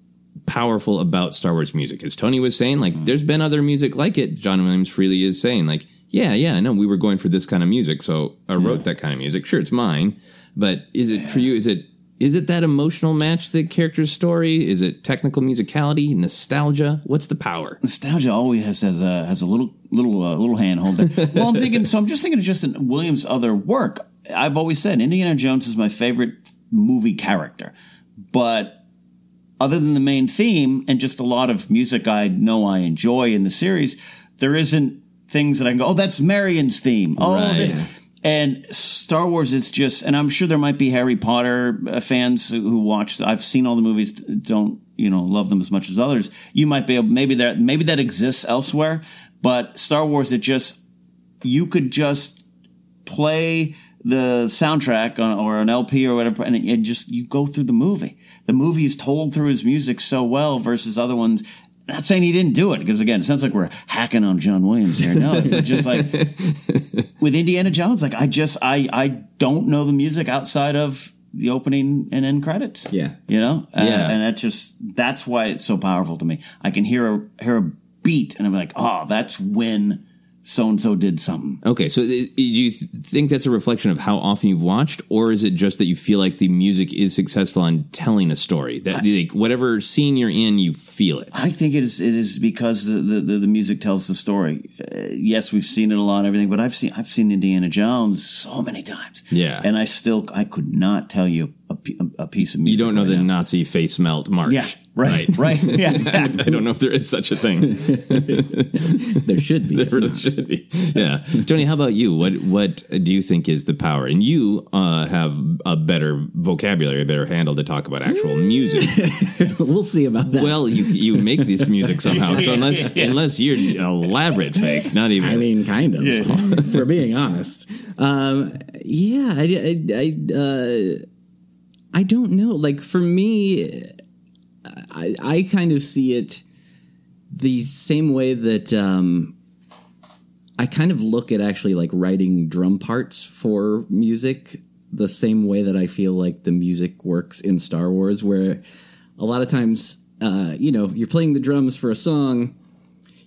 powerful about Star Wars music? As Tony was saying, like there's been other music like it. John Williams freely is saying, like, yeah, yeah, no, we were going for this kind of music, so I wrote that kind of music. Sure, it's mine, but is it for you? Is it is it that emotional match the character's story? Is it technical musicality, nostalgia? What's the power? Nostalgia always has has a has a little little uh, little handhold. there. well, I'm thinking. So I'm just thinking of Justin Williams' other work. I've always said Indiana Jones is my favorite movie character, but other than the main theme and just a lot of music I know I enjoy in the series, there isn't things that I can go, oh, that's Marion's theme. Oh, Right. this. And Star Wars is just, and I'm sure there might be Harry Potter uh, fans who watch. I've seen all the movies, don't you know, love them as much as others. You might be able, maybe that maybe that exists elsewhere, but Star Wars, it just you could just play the soundtrack on, or an LP or whatever, and, and just you go through the movie. The movie is told through his music so well versus other ones. Not saying he didn't do it because again, it sounds like we're hacking on John Williams here. No, it's just like with Indiana Jones, like I just I I don't know the music outside of the opening and end credits. Yeah. you know, Uh, Yeah. and that's just that's why it's so powerful to me. I can hear a hear a beat, and I'm like, oh, that's when so and so did something. Okay, so i- i- do you think that's a reflection of how often you've watched, or is it just that you feel like the music is successful in telling a story? That like whatever scene you're in, you feel it. I think it is. It is because the the, the, music tells the story. Uh, yes, we've seen it a lot, and everything, but I've seen I've seen Indiana Jones so many times. Yeah. and I still I could not tell you a, p- a piece of music. You don't know right the now. Nazi face melt march. Yeah, right, right. Yeah, I don't know if there is such a thing. There should be. there really should be. Yeah, Tony, how about you? What what do you think is the power? And you uh, have a better vocabulary, a better handle to talk about actual music. we'll see about that. well, you you make this music somehow. So unless unless you're elaborate fake, not even. I mean, kind of. if we're being honest. Um, yeah, I, I, I, uh, I don't know. Like for me, I, I kind of see it the same way that um, I kind of look at actually like writing drum parts for music the same way that I feel like the music works in Star Wars, where a lot of times, uh, you know, you're playing the drums for a song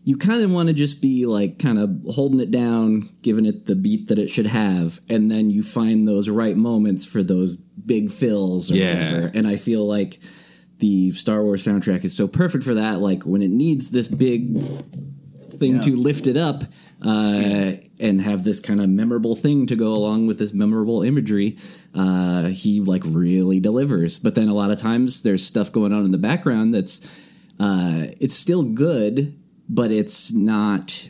you kind of want to just be like kind of holding it down, giving it the beat that it should have, and then you find those right moments for those big fills or Yeah. whatever. And I feel like the Star Wars soundtrack is so perfect for that. Like when it needs this big thing to lift it up uh, and have this kind of memorable thing to go along with this memorable imagery, uh, he like really delivers. But then a lot of times there's stuff going on in the background that's uh, it's still good, but it's not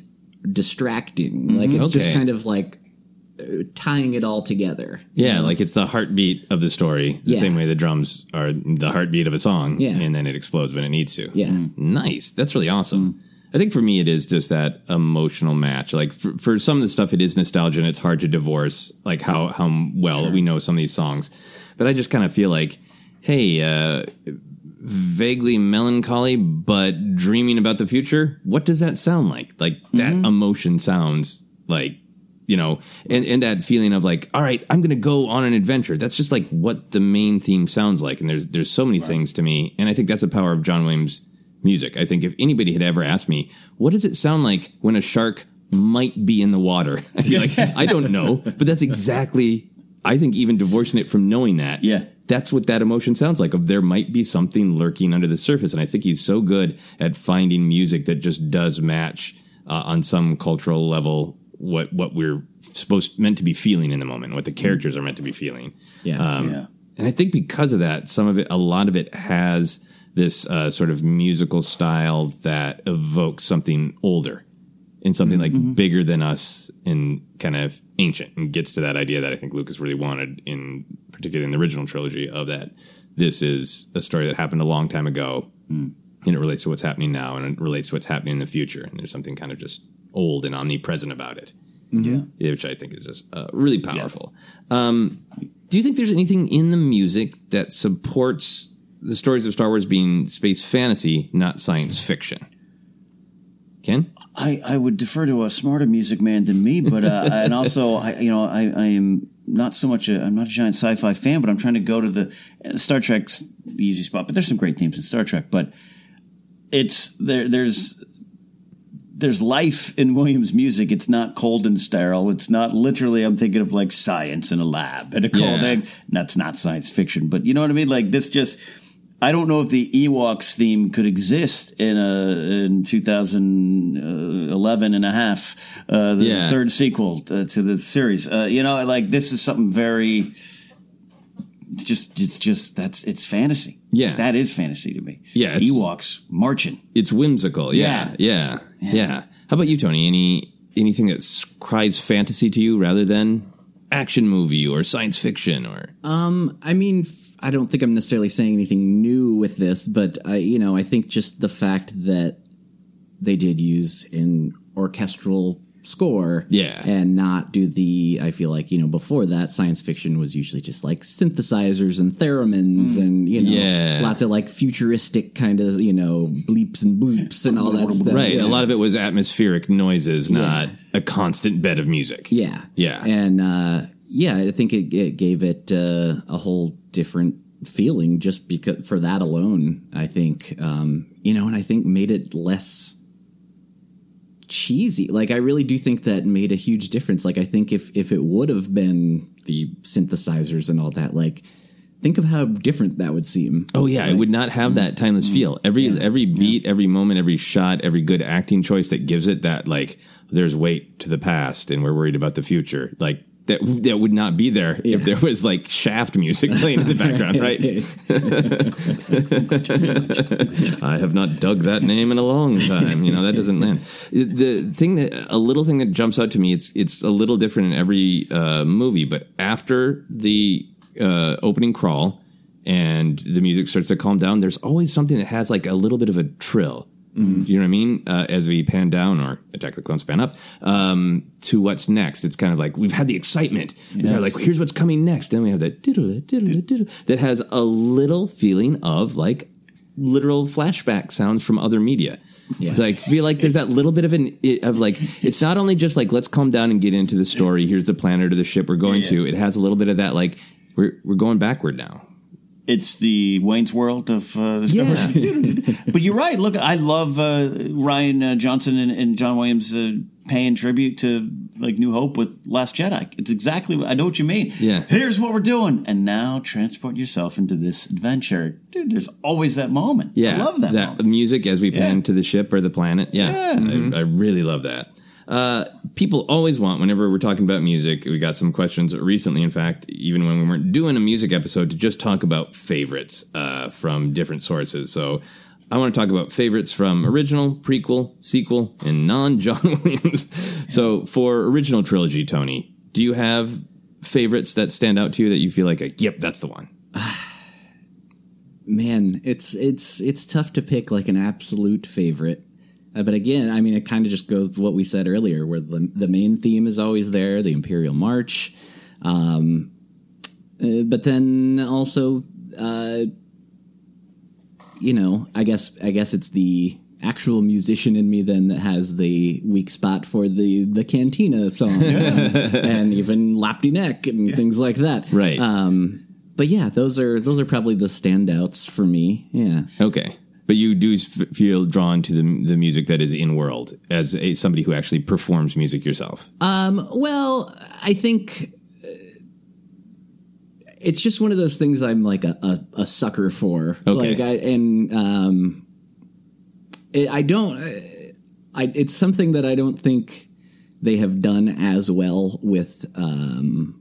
distracting. Like it's just kind of like tying it all together. Yeah, like it's the heartbeat of the story, the Yeah. same way the drums are the heartbeat of a song, Yeah. and then it explodes when it needs to. Yeah. Mm-hmm. Nice. That's really awesome. Mm-hmm. I think for me, it is just that emotional match. Like for, for some of the stuff, it is nostalgia and it's hard to divorce, like how, how well we know some of these songs. But I just kind of feel like, hey, uh, vaguely melancholy, but dreaming about the future. What does that sound like? Like that mm-hmm. emotion sounds like, you know, and, and that feeling of like, all right, I'm going to go on an adventure. That's just like what the main theme sounds like. And there's, there's so many things to me. And I think that's the power of John Williams music. I think if anybody had ever asked me, what does it sound like when a shark might be in the water? I'd be like, I don't know, but that's exactly, I think even divorcing it from knowing that Yeah. that's what that emotion sounds like. Of there might be something lurking under the surface, and I think he's so good at finding music that just does match uh, on some cultural level what what we're supposed meant to be feeling in the moment, what the characters are meant to be feeling. Yeah. Um, Yeah. And I think because of that, some of it, a lot of it has this uh, sort of musical style that evokes something older and something like bigger than us and kind of ancient and gets to that idea that I think Lucas really wanted in particularly in the original trilogy of that this is a story that happened a long time ago and it relates to what's happening now and it relates to what's happening in the future and there's something kind of just old and omnipresent about it. Yeah. Yeah, which I think is just uh, really powerful. Um, do you think there's anything in the music that supports the stories of Star Wars being space fantasy, not science fiction? Ken? I, I would defer to a smarter music man than me, but uh, and also I you know I, I am not so much a I'm not a giant sci-fi fan, but I'm trying to go to the uh, Star Trek's the easy spot. But there's some great themes in Star Trek, but it's there there's there's life in Williams' music. It's not cold and sterile. It's not literally. I'm thinking of like science in a lab and a cold Yeah. egg. That's not science fiction, but you know what I mean. Like this, just I don't know if the Ewoks theme could exist in a in 2011 and a half, uh, the Yeah. third sequel uh, to the series. Uh, you know, like this is something very. It's just, it's just that's it's fantasy. Yeah. that is fantasy to me. Yeah, it's- Ewoks marching. It's whimsical. Yeah, yeah, yeah. How about you, Tony? Any anything that s- cries fantasy to you rather than action movie or science fiction or Um, I mean, f- I don't think I'm necessarily saying anything new with this, but I, you know, I think just the fact that they did use an orchestral score, Yeah. and not do the. I feel like you know before that, science fiction was usually just like synthesizers and theremins, and you know, Yeah. lots of like futuristic kind of you know bleeps and bloops and all that stuff. right? Yeah. A lot of it was atmospheric noises, not a constant bed of music. Yeah. Yeah. And uh, yeah, I think it, it gave it uh, a whole different feeling just because for that alone, I think, um, you know, and I think made it less cheesy. Like I really do think that made a huge difference. Like I think if if it would have been the synthesizers and all that, like think of how different that would seem. Oh yeah, it would not have that timeless feel. Mm-hmm. Every every beat, every moment, every shot, every good acting choice that gives it that like there's weight to the past and we're worried about the future. Like that that would not be there if there was like shaft music playing in the background, right? I have not dug that name in a long time. You know that doesn't land. The thing that a little thing that jumps out to me, it's it's a little different in every uh, movie, but after the uh, opening crawl and the music starts to calm down, there's always something that has like a little bit of a trill. You know what I mean? Uh, as we pan down or Attack the Clones pan up um, to what's next, it's kind of like we've had the excitement. They're like, here's what's coming next. Then we have that diddle, diddle, diddle, that has a little feeling of like literal flashback sounds from other media. Like feel like there's that little bit of an of like it's not only just like let's calm down and get into the story. Here's the planet or the ship we're going to. It has a little bit of that like we're we're going backward now. It's the Wayne's World of uh, the Star but you're right. Look, I love uh, Rian uh, Johnson and, and John Williams uh, paying tribute to like New Hope with Last Jedi. It's exactly what I know what you mean. Yeah. Here's what we're doing, and now transport yourself into this adventure, dude. There's always that moment. Yeah, I love that. moment. music as we pan Yeah. to the ship or the planet. Yeah, Yeah. Mm-hmm. I, I really love that. Uh, people always want, whenever we're talking about music, we got some questions recently, in fact, even when we weren't doing a music episode, to just talk about favorites uh, from different sources. So I want to talk about favorites from original, prequel, sequel, and non John Williams. so for original trilogy, Tony, do you have favorites that stand out to you that you feel like, a, yep, that's the one? Man, it's it's it's tough to pick like an absolute favorite. Uh, but again, I mean, it kind of just goes what we said earlier, where the the main theme is always there, the Imperial March. Um, uh, but then also, uh, you know, I guess I guess it's the actual musician in me then that has the weak spot for the the Cantina song and even Lapti Nek and things like that. Right. Um, but yeah, those are those are probably the standouts for me. Yeah. Okay. But you do f- feel drawn to the the music that is in world as a, somebody who actually performs music yourself. Um, well, I think uh, it's just one of those things I'm like a, a, a sucker for. Okay. Like I and um, it, I don't. I it's something that I don't think they have done as well with um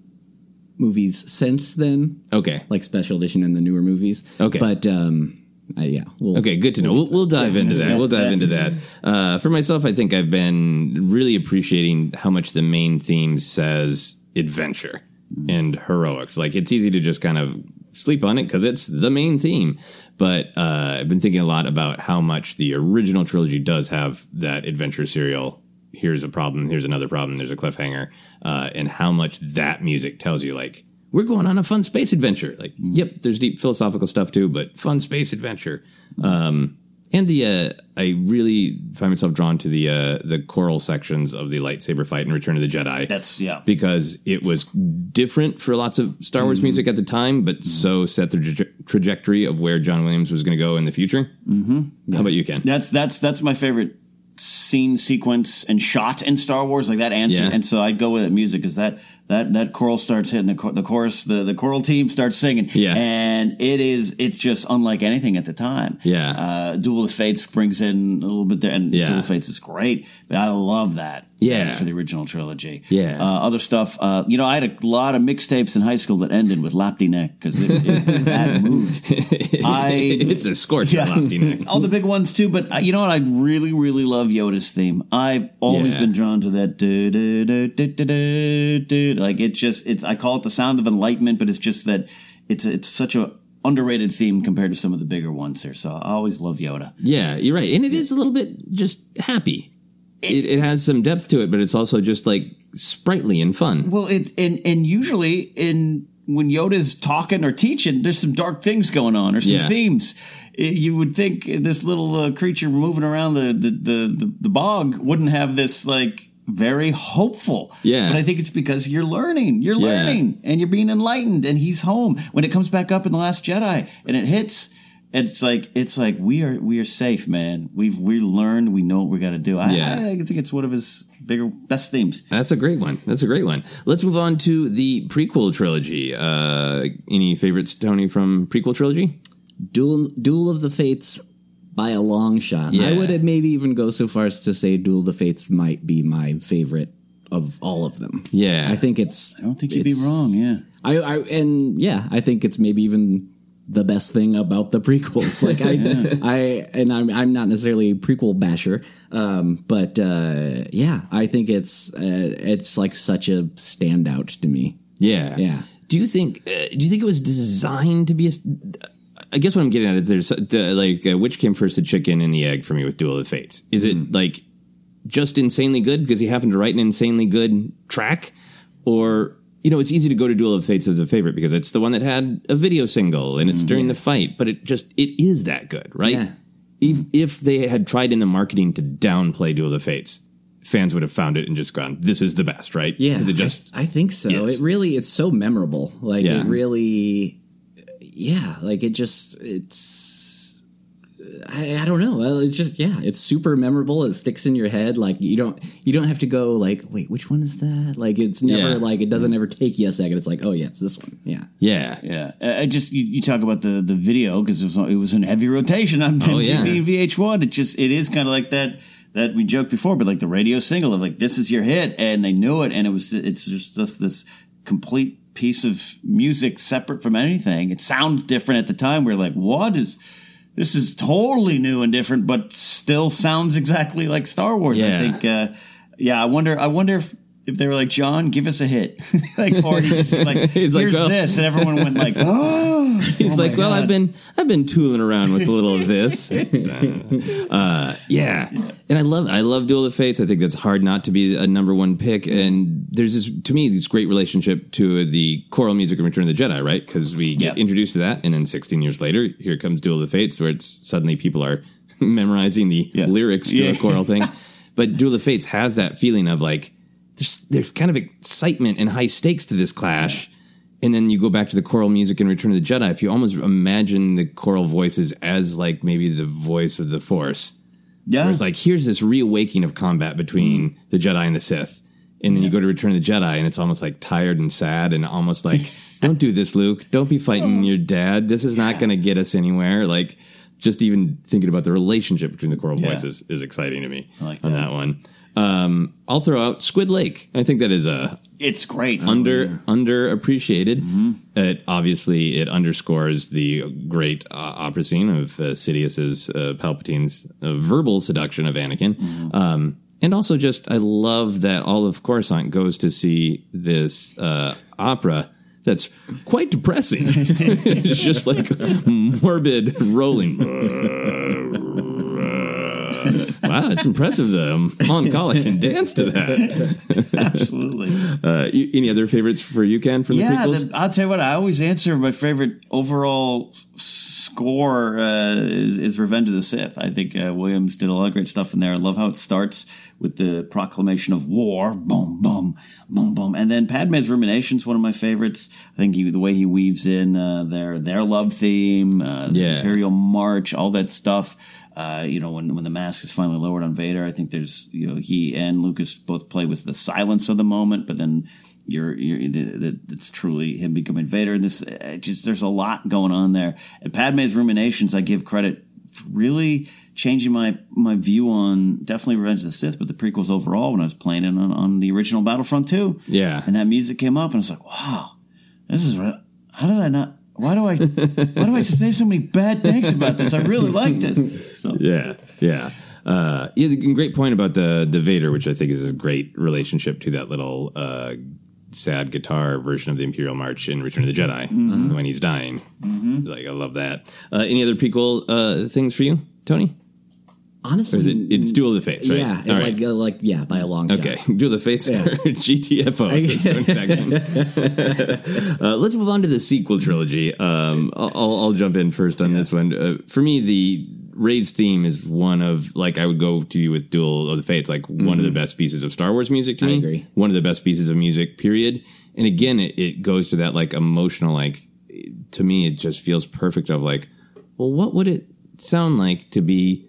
movies since then. Okay. Like special edition and the newer movies. Okay. But um, I, yeah. We'll, Okay, good to know. We'll, we'll dive into that. We'll dive into that. Uh, for myself, I think I've been really appreciating how much the main theme says adventure and heroics. Like it's easy to just kind of sleep on it because it's the main theme. But uh, I've been thinking a lot about how much the original trilogy does have that adventure serial. Here's a problem. Here's another problem. There's a cliffhanger, uh, and how much that music tells you. Like we're going on a fun space adventure. Like, yep, there's deep philosophical stuff too, but fun space adventure. Um, and the uh, I really find myself drawn to the uh, the choral sections of the lightsaber fight in Return of the Jedi. That's yeah. because it was different for lots of Star Wars music at the time, but so set the traje- trajectory of where John Williams was going to go in the future. Mm-hmm. How about you, Ken? That's that's that's my favorite scene sequence and shot in Star Wars like that answer Yeah. and so I'd go with it music because that that that choral starts hitting the the chorus the the choral team starts singing Yeah. and it is it's just unlike anything at the time Yeah. uh, Duel of Fates brings in a little bit there and Yeah. Duel of Fates is great but I love that Yeah. for the original trilogy Yeah. uh, other stuff uh, you know I had a lot of mixtapes in high school that ended with Lapti Nek because it, it, that moved I it's a scorcher, Yeah. Lapti Nek. all the big ones too. But uh, you know what? I really, really love Yoda's theme. I've always Yeah. been drawn to that. Du. Like it's just it's. I call it the sound of enlightenment, but it's just that it's it's such a underrated theme compared to some of the bigger ones here. So I always love Yoda. Yeah, you're right, and it is a little bit just happy. It, it has some depth to it, but it's also just like sprightly and fun. Well, it and and usually in when Yoda's talking or teaching, there's some dark things going on or some Yeah. themes. You would think this little uh, creature moving around the, the the the bog wouldn't have this like very hopeful. Yeah. but I think it's because you're learning, you're Yeah. learning, and you're being enlightened, and he's home when it comes back up in the Last Jedi and it hits. It's like it's like we are we are safe, man. We've we learned. We know what we got to do. I, Yeah. I, I think it's one of his bigger best themes. That's a great one. That's a great one. Let's move on to the prequel trilogy. Uh, any favorites, Tony, from prequel trilogy? Duel Duel of the Fates by a long shot. Yeah. I would maybe even go so far as to say Duel of the Fates might be my favorite of all of them. Yeah. I think it's. I don't think you'd be wrong. Yeah. I, I and yeah, I think it's maybe even the best thing about the prequels. Like I, I and I'm I'm not necessarily a prequel basher, um, but uh, yeah, I think it's uh, it's like such a standout to me. Yeah. Yeah. Do you think? Uh, do you think it was designed to be a? I guess what I'm getting at is there's uh, like uh, which came first, the chicken and the egg for me with Duel of the Fates. Is it like just insanely good because he happened to write an insanely good track, or you know, it's easy to go to Duel of Fates as a favorite because it's the one that had a video single and it's during the fight, but it just it is that good, right? Yeah. If if they had tried in the marketing to downplay Duel of the Fates. Fans would have found it and just gone, "This is the best," right? Yeah, Is it just I, I think so. Yes. It really, it's so memorable. Like Yeah. it really, yeah. Like it just, it's. I, I don't know. It's just yeah. It's super memorable. It sticks in your head. Like you don't you don't have to go like wait which one is that? Like it's never Yeah. like it doesn't ever take you a second. It's like oh yeah it's this one. Yeah. yeah, Yeah, I just you, you talk about the the video because it was it was in heavy rotation on Oh, yeah. MTV and VH1. It just it is kind of like that that we joked before, but like the radio single of like this is your hit, and they knew it, and it was it's just just this complete piece of music separate from anything. It sounds different at the time. We're like, what is this? Is totally new and different, but still sounds exactly like Star Wars. Yeah. I think. Uh, yeah, I wonder. I wonder if. If they were like John, give us a hit, like or he's just like, He's like, here's well- this, and everyone went like, oh, He's Oh like, well, I've been I've been tooling around with a little of this. uh, yeah, and I love I love Duel of Fates. I think that's hard not to be a number one pick. And there's this to me this great relationship to the choral music in Return of the Jedi, right? Because we get Yeah. introduced to that, and then 16 years later, here comes Duel of the Fates, where it's suddenly people are memorizing the Yeah. lyrics to Yeah. a choral thing. But Duel of the Fates has that feeling of like there's there's kind of excitement and high stakes to this clash. And then you go back to the choral music in Return of the Jedi. If you almost imagine the choral voices as like maybe the voice of the Force, yeah, where it's like here's this reawakening of combat between mm-hmm. the Jedi and the Sith, and then you go to Return of the Jedi, and it's almost like tired and sad, and almost like, don't do this, Luke. Don't be fighting oh. your dad. This is not going to get us anywhere. Like, just even thinking about the relationship between the choral Yeah. voices is exciting to me like on that one. Um, I'll throw out Squid Lake. I think that is a It's great. under underappreciated. It obviously it underscores the great uh, opera scene of uh, Sidious's uh, Palpatine's uh, verbal seduction of Anakin. Um, and also, just I love that all of Coruscant goes to see this uh, opera that's quite depressing. it's just like morbid rolling. wow, it's impressive that Mon Cala can dance to that. Absolutely. Uh, you- any other favorites for you, Ken, from the yeah, prequels? the, I'll tell you what. I always answer my favorite overall score uh, is, is Revenge of the Sith. I think uh, Williams did a lot of great stuff in there. I love how it starts with the proclamation of war, boom, boom, boom, boom, and then Padme's Ruminations, one of my favorites. I think he, the way he weaves in uh, their their love theme, uh, the. Imperial March, all that stuff. Uh, you know, when when the mask is finally lowered on Vader, I think there's you know he and Lucas both play with the silence of the moment, but then you're you're that it's truly him becoming Vader. And this uh, just there's a lot going on there. And Padme's ruminations, I give credit for really changing my my view on definitely Revenge of the Sith, but the prequels overall when I was playing it on, on the original Battlefront 2. Yeah. and that music came up, and I was like, wow, this is how did I not. Why do I why do I say so many bad things about this? I really like this. So Yeah, yeah. Uh, yeah, the great point about the the Vader, which I think is a great relationship to that little uh, sad guitar version of the Imperial March in Return of the Jedi Mhm. when he's dying. Mhm. Like I love that. Uh, any other prequel uh, things for you, Tony? Honestly, it, it's Duel of the Fates, right? Yeah, it's All right. like uh, like yeah, by a long shot. Okay, Duel of the Fates Yeah. GTFO. uh, let's move on to the sequel trilogy. Um, I'll, I'll, jump in first on this one. Uh, for me, the Rey's theme is one of like I would go to you with Duel of the Fates, like one of the best pieces of Star Wars music to I me. agree. One of the best pieces of music, period. And again, it, it goes to that like emotional, like to me, it just feels perfect. Of like, well, what would it sound like to be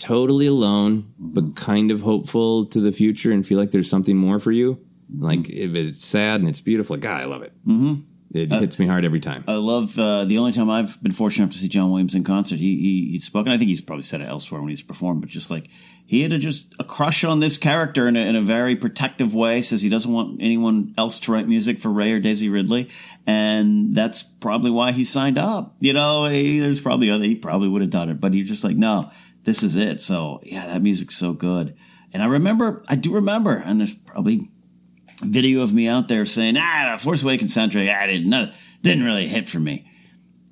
totally alone, but kind of hopeful to the future and feel like there's something more for you. Like if it's sad and it's beautiful, God, I love it. Mhm. It Uh, hits me hard every time. I love uh, the only time I've been fortunate enough to see John Williams in concert. He he he'd spoken. I think he's probably said it elsewhere when he's performed, but just like he had a, just a crush on this character in a, in a very protective way. Says he doesn't want anyone else to write music for Rey or Daisy Ridley, and that's probably why he signed up. You know, he, there's probably other he probably would have done it, but he's just like, no, this is it. So yeah, that music's so good. And I remember, I do remember, and there's probably video of me out there saying, ah, Force Awakens soundtrack, I didn't, no, didn't really hit for me.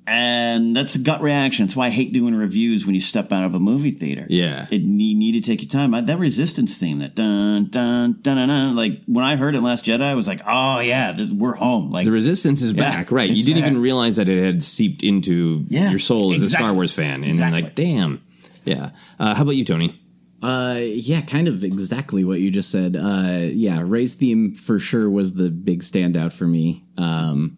And that's a gut reaction. That's why I hate doing reviews when you step out of a movie theater. Yeah. It, you need to take your time. I, that Resistance theme, that dun, dun, dun, dun, dun, like when I heard it Last Jedi, I was like, oh yeah, this, we're home. Like the resistance is Yeah, back, right? You didn't there. even realize that it had seeped into Yeah, your soul as a. Star Wars fan, and Exactly. then like, damn, yeah. Uh, how about you, Tony? Uh, yeah, kind of exactly what you just said. Uh, yeah, Rey's theme for sure was the big standout for me. Um,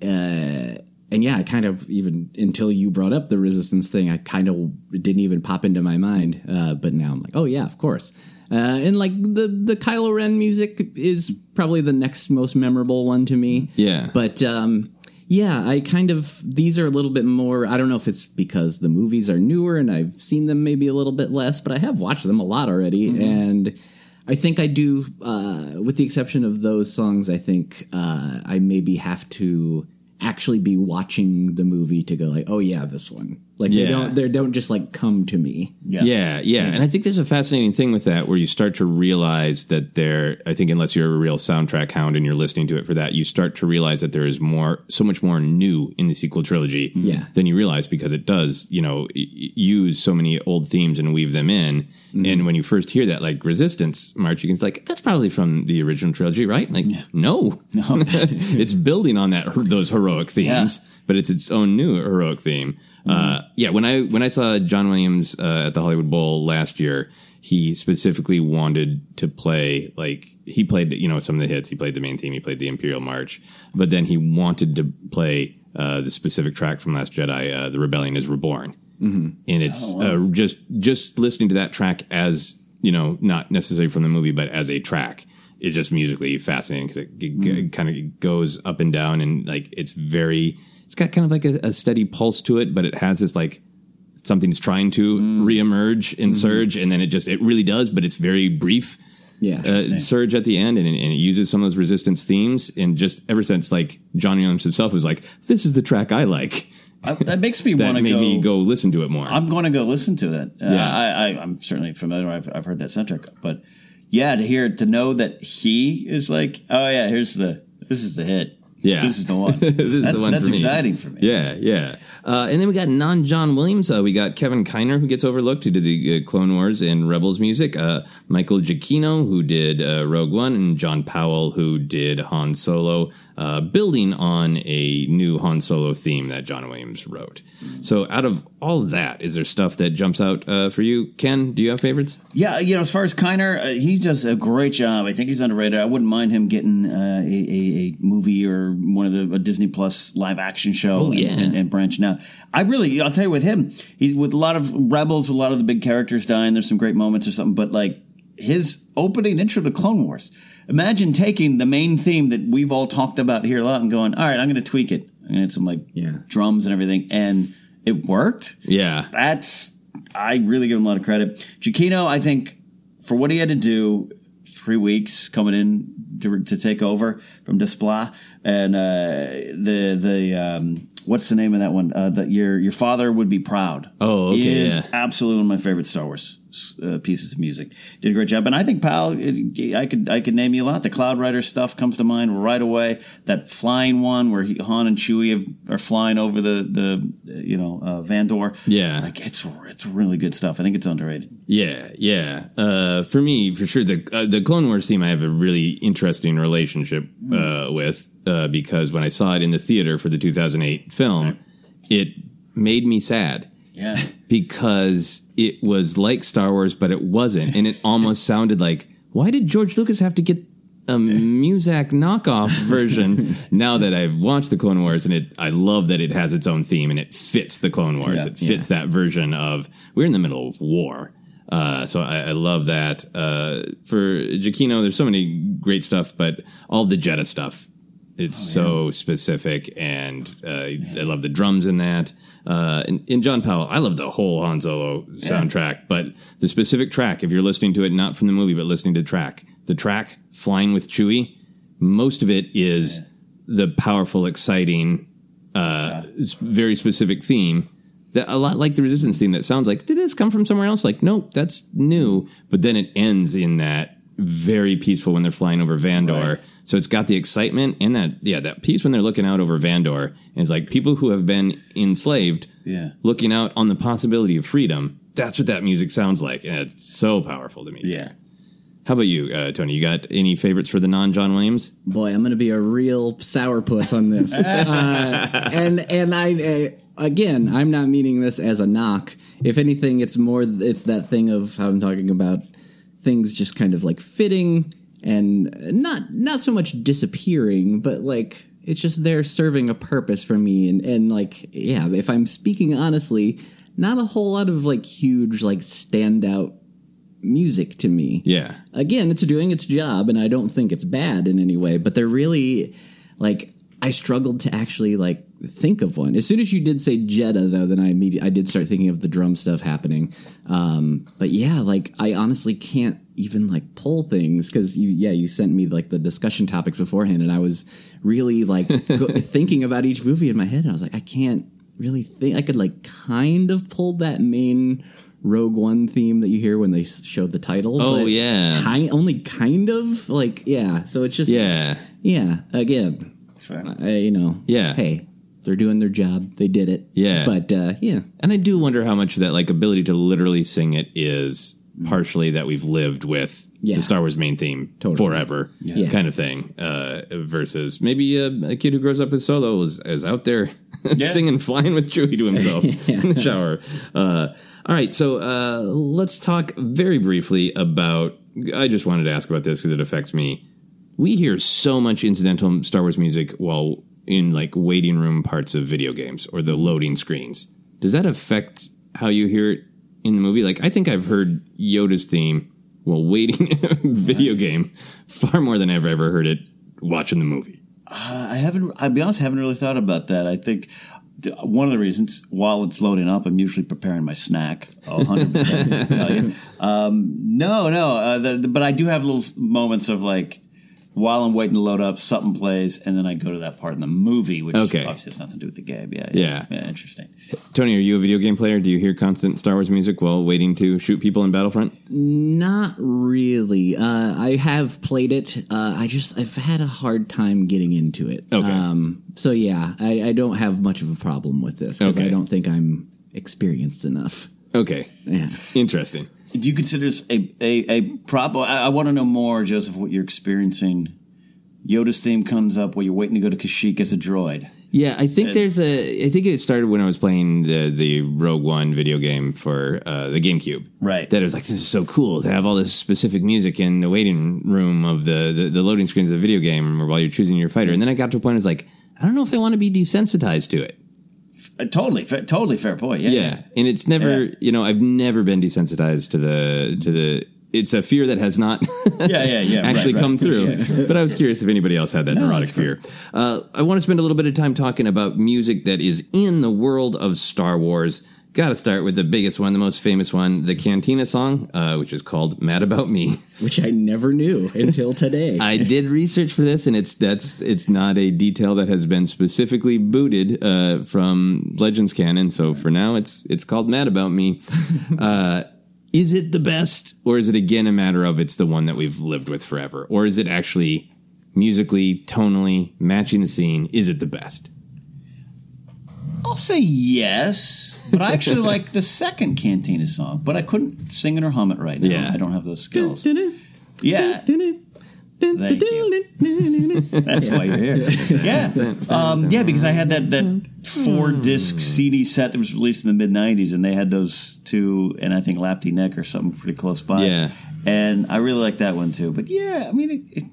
uh, and yeah, I kind of even until you brought up the resistance thing, I kind of didn't even pop into my mind. Uh, but now I'm like, oh yeah, of course. Uh, and like the the Kylo Ren music is probably the next most memorable one to me. Yeah. But um, yeah, I kind of these are a little bit more. I don't know if it's because the movies are newer and I've seen them maybe a little bit less, but I have watched them a lot already, and I think I do. Uh, with the exception of those songs, I think uh, I maybe have to actually be watching the movie to go like, oh yeah, this one. Like Yeah. they don't they don't just like come to me. Yeah. yeah, And I think there's a fascinating thing with that where you start to realize that there, I think, unless you're a real soundtrack hound and you're listening to it for that, you start to realize that there is more, so much more new in the sequel trilogy Yeah. than you realize because it does, you know, y- y- use so many old themes and weave them in. And when you first hear that, like Resistance March, you can like, that's probably from the original trilogy, right? Like, no. no, it's building on that, those heroic themes, but it's its own new heroic theme. Uh, yeah, when I when I saw John Williams uh, at the Hollywood Bowl last year, he specifically wanted to play like he played you know some of the hits. He played the main theme. He played the Imperial March, but then he wanted to play uh, the specific track from Last Jedi, uh, "The Rebellion Is Reborn," Mm-hmm. and it's Oh, wow. uh, just just listening to that track as you know not necessarily from the movie, but as a track it's just musically fascinating because it, it kind of goes up and down and like it's very it's got kind of like a, a steady pulse to it, but it has this like something's trying to reemerge in Surge, and then it just it really does, but it's very brief. Yeah, uh, Surge at the end, and, and it uses some of those Resistance themes, and just ever since like John Williams himself was like, "This is the track I like." I, that makes me want to go. me go listen to it more. I'm going to go listen to it. Uh, Yeah. I, I, I'm certainly familiar. I've, I've heard that soundtrack, but yeah, to hear to know that he is like, oh yeah, here's the this is the hit. Yeah, this is the one. this is That- the one That's for me. exciting for me. Yeah, yeah. Uh, and then we got non John Williams. Uh, we got Kevin Kiner, who gets overlooked, who did the uh, Clone Wars and Rebels music. Uh, Michael Giacchino, who did uh, Rogue One, and John Powell, who did Han Solo, uh, building on a new Han Solo theme that John Williams wrote. So, out of all that, is there stuff that jumps out uh, for you, Ken? Do you have favorites? Yeah, you know, as far as Kiner, uh, he does a great job. I think he's underrated. I wouldn't mind him getting uh, a, a, a movie or one of the a Disney Plus live action show Oh, and- yeah. and, and branching out. I really, I'll tell you, with him, he's with a lot of Rebels, with a lot of the big characters dying. There's some great moments or something, but like his opening intro to Clone Wars. Imagine taking the main theme that we've all talked about here a lot and going, all right, I'm going to tweak it. I'm going to add some like drums and everything, and it worked. Yeah. That's I really give him a lot of credit. Giacchino, I think, for what he had to do, three weeks coming in to, to take over from Desplat, and uh, the the um, what's the name of that one? Uh, that your your father would be proud. Oh, okay, is yeah. absolutely one of my favorite Star Wars uh, pieces of music. Did a great job, and I think Powell, it- I could I could name you a lot. The Cloud Rider stuff comes to mind right away. That flying one where he, Han and Chewie have, are flying over the the you know uh, Vandor. Yeah. like it's it's really good stuff. I think it's underrated. Yeah, yeah. Uh, for me, for sure, the uh, the Clone Wars theme I have a really interesting relationship uh, with uh, because when I saw it in the theater for the 2008 film, it made me sad Yeah. because it was like Star Wars, but it wasn't, and it almost sounded like why did George Lucas have to get a Muzak knockoff version? now that I've watched the Clone Wars, and it, I love that it has its own theme and it fits the Clone Wars. Yeah, it fits that version of we're in the middle of war. Uh, so I, I love that. Uh, for Giacchino, there's so many great stuff, but all the Jedha stuff, it's so specific, and uh, I love the drums in that. Uh, and, and John Powell, I love the whole Han Solo soundtrack, but the specific track, if you're listening to it not from the movie, but listening to the track, the track "Flying with Chewie," most of it is the powerful, exciting, uh, very specific theme that a lot like the resistance theme that sounds like did this come from somewhere else? Like nope that's new. But then it ends in that very peaceful when they're flying over vandor so it's got the excitement and that yeah that piece when they're looking out over vandor and it's like people who have been enslaved Yeah. looking out on the possibility of freedom that's what that music sounds like and it's so powerful to me Yeah. how about you uh, tony you got any favorites for the non-john williams Boy, I'm going to be a real sourpuss on this. uh, and and I uh, again, I'm not meaning this as a knock. If anything, it's more it's that thing of how I'm talking about things just kind of like fitting and not not so much disappearing, but like it's just there serving a purpose for me and and like yeah, if I'm speaking honestly, not a whole lot of like huge like standout music to me yeah again, it's doing its job, and I don't think it's bad in any way. But they're really like I struggled to actually like think of one. As soon as you did say Jedha, though, then I immediately I did start thinking of the drum stuff happening. Um, but yeah, like I honestly can't even like pull things because you yeah you sent me like the discussion topics beforehand, and I was really like go, thinking about each movie in my head, and I was like I can't really think I could like kind of pull that main. Rogue One theme that you hear when they showed the title. Oh, but yeah. kind only kind of like yeah. So it's just yeah yeah. Again, I, you know, Yeah. Hey, they're doing their job. They did it. Yeah. but uh, yeah, And I do wonder how much of that like ability to literally sing it is partially that we've lived with Yeah. the Star Wars main theme forever Yeah. kind of thing uh, versus maybe a, a kid who grows up with Solo is, is out there singing flying with Chewie to himself in the shower. Uh, all right, so uh, let's talk very briefly about. I just wanted to ask about this because it affects me. We hear so much incidental Star Wars music while in like waiting room parts of video games or the loading screens. Does that affect how you hear it in the movie? Like, I think I've heard Yoda's theme while waiting in a video game far more than I've ever heard it watching the movie. Uh, I haven't. I'll be honest. I haven't really thought about that. I think th- one of the reasons while it's loading up, I'm usually preparing my snack. Oh, 100 percent. Tell you. Um, no, no. Uh, the, the- but I do have little moments of like while I'm waiting to load up, something plays, and then I go to that part in the movie, which Okay. obviously has nothing to do with the game. Yeah, Yeah. yeah, interesting. Tony, are you a video game player? Do you hear constant Star Wars music while waiting to shoot people in Battlefront? Not really. Uh, I have played it. Uh, I just I've had a hard time getting into it. Okay. Um, so yeah, I, I don't have much of a problem with this because Okay. I don't think I'm experienced enough. Okay. Yeah. Interesting. Do you consider this a a, a prop? I, I want to know more, Joseph, what you're experiencing. Yoda's theme comes up while you're waiting to go to Kashyyyk as a droid. Yeah, I think there's a. I think it started when I was playing the the Rogue One video game for uh, the GameCube. Right. That it was like this is so cool to have all this specific music in the waiting room of the the, the loading screens of the video game or while you're choosing your fighter. And then I got to a point I was like, I don't know if I want to be desensitized to it. Uh, totally, fa- totally fair point. Yeah, Yeah, and it's never. Yeah. You know, I've never been desensitized to the to the. It's a fear that has not Yeah, yeah, yeah, actually right. come through. Yeah, sure. But I was curious if anybody else had that No, neurotic fear. Uh, I want to spend a little bit of time talking about music that is in the world of Star Wars. Got to start with the biggest one, the most famous one, the Cantina song, uh, which is called "Mad About Me." Which I never knew until today. I did research for this, and it's that's it's not a detail that has been specifically booted uh, from Legends canon. So for now, it's it's called "Mad About Me." Uh, is it the best, or is it again a matter of it's the one that we've lived with forever, or is it actually musically, tonally matching the scene? Is it the best? I'll say yes, but I actually like the second Cantina song, but I couldn't sing it or hum it right now. Yeah. I don't have those skills. Yeah. Thank you. That's why you're here. Yeah. Um, yeah, because I had that, that four disc CD set that was released in the mid 90s, and they had those two, and I think Lapti Nek or something pretty close by. Yeah. And I really like that one too. But yeah, I mean, it, it,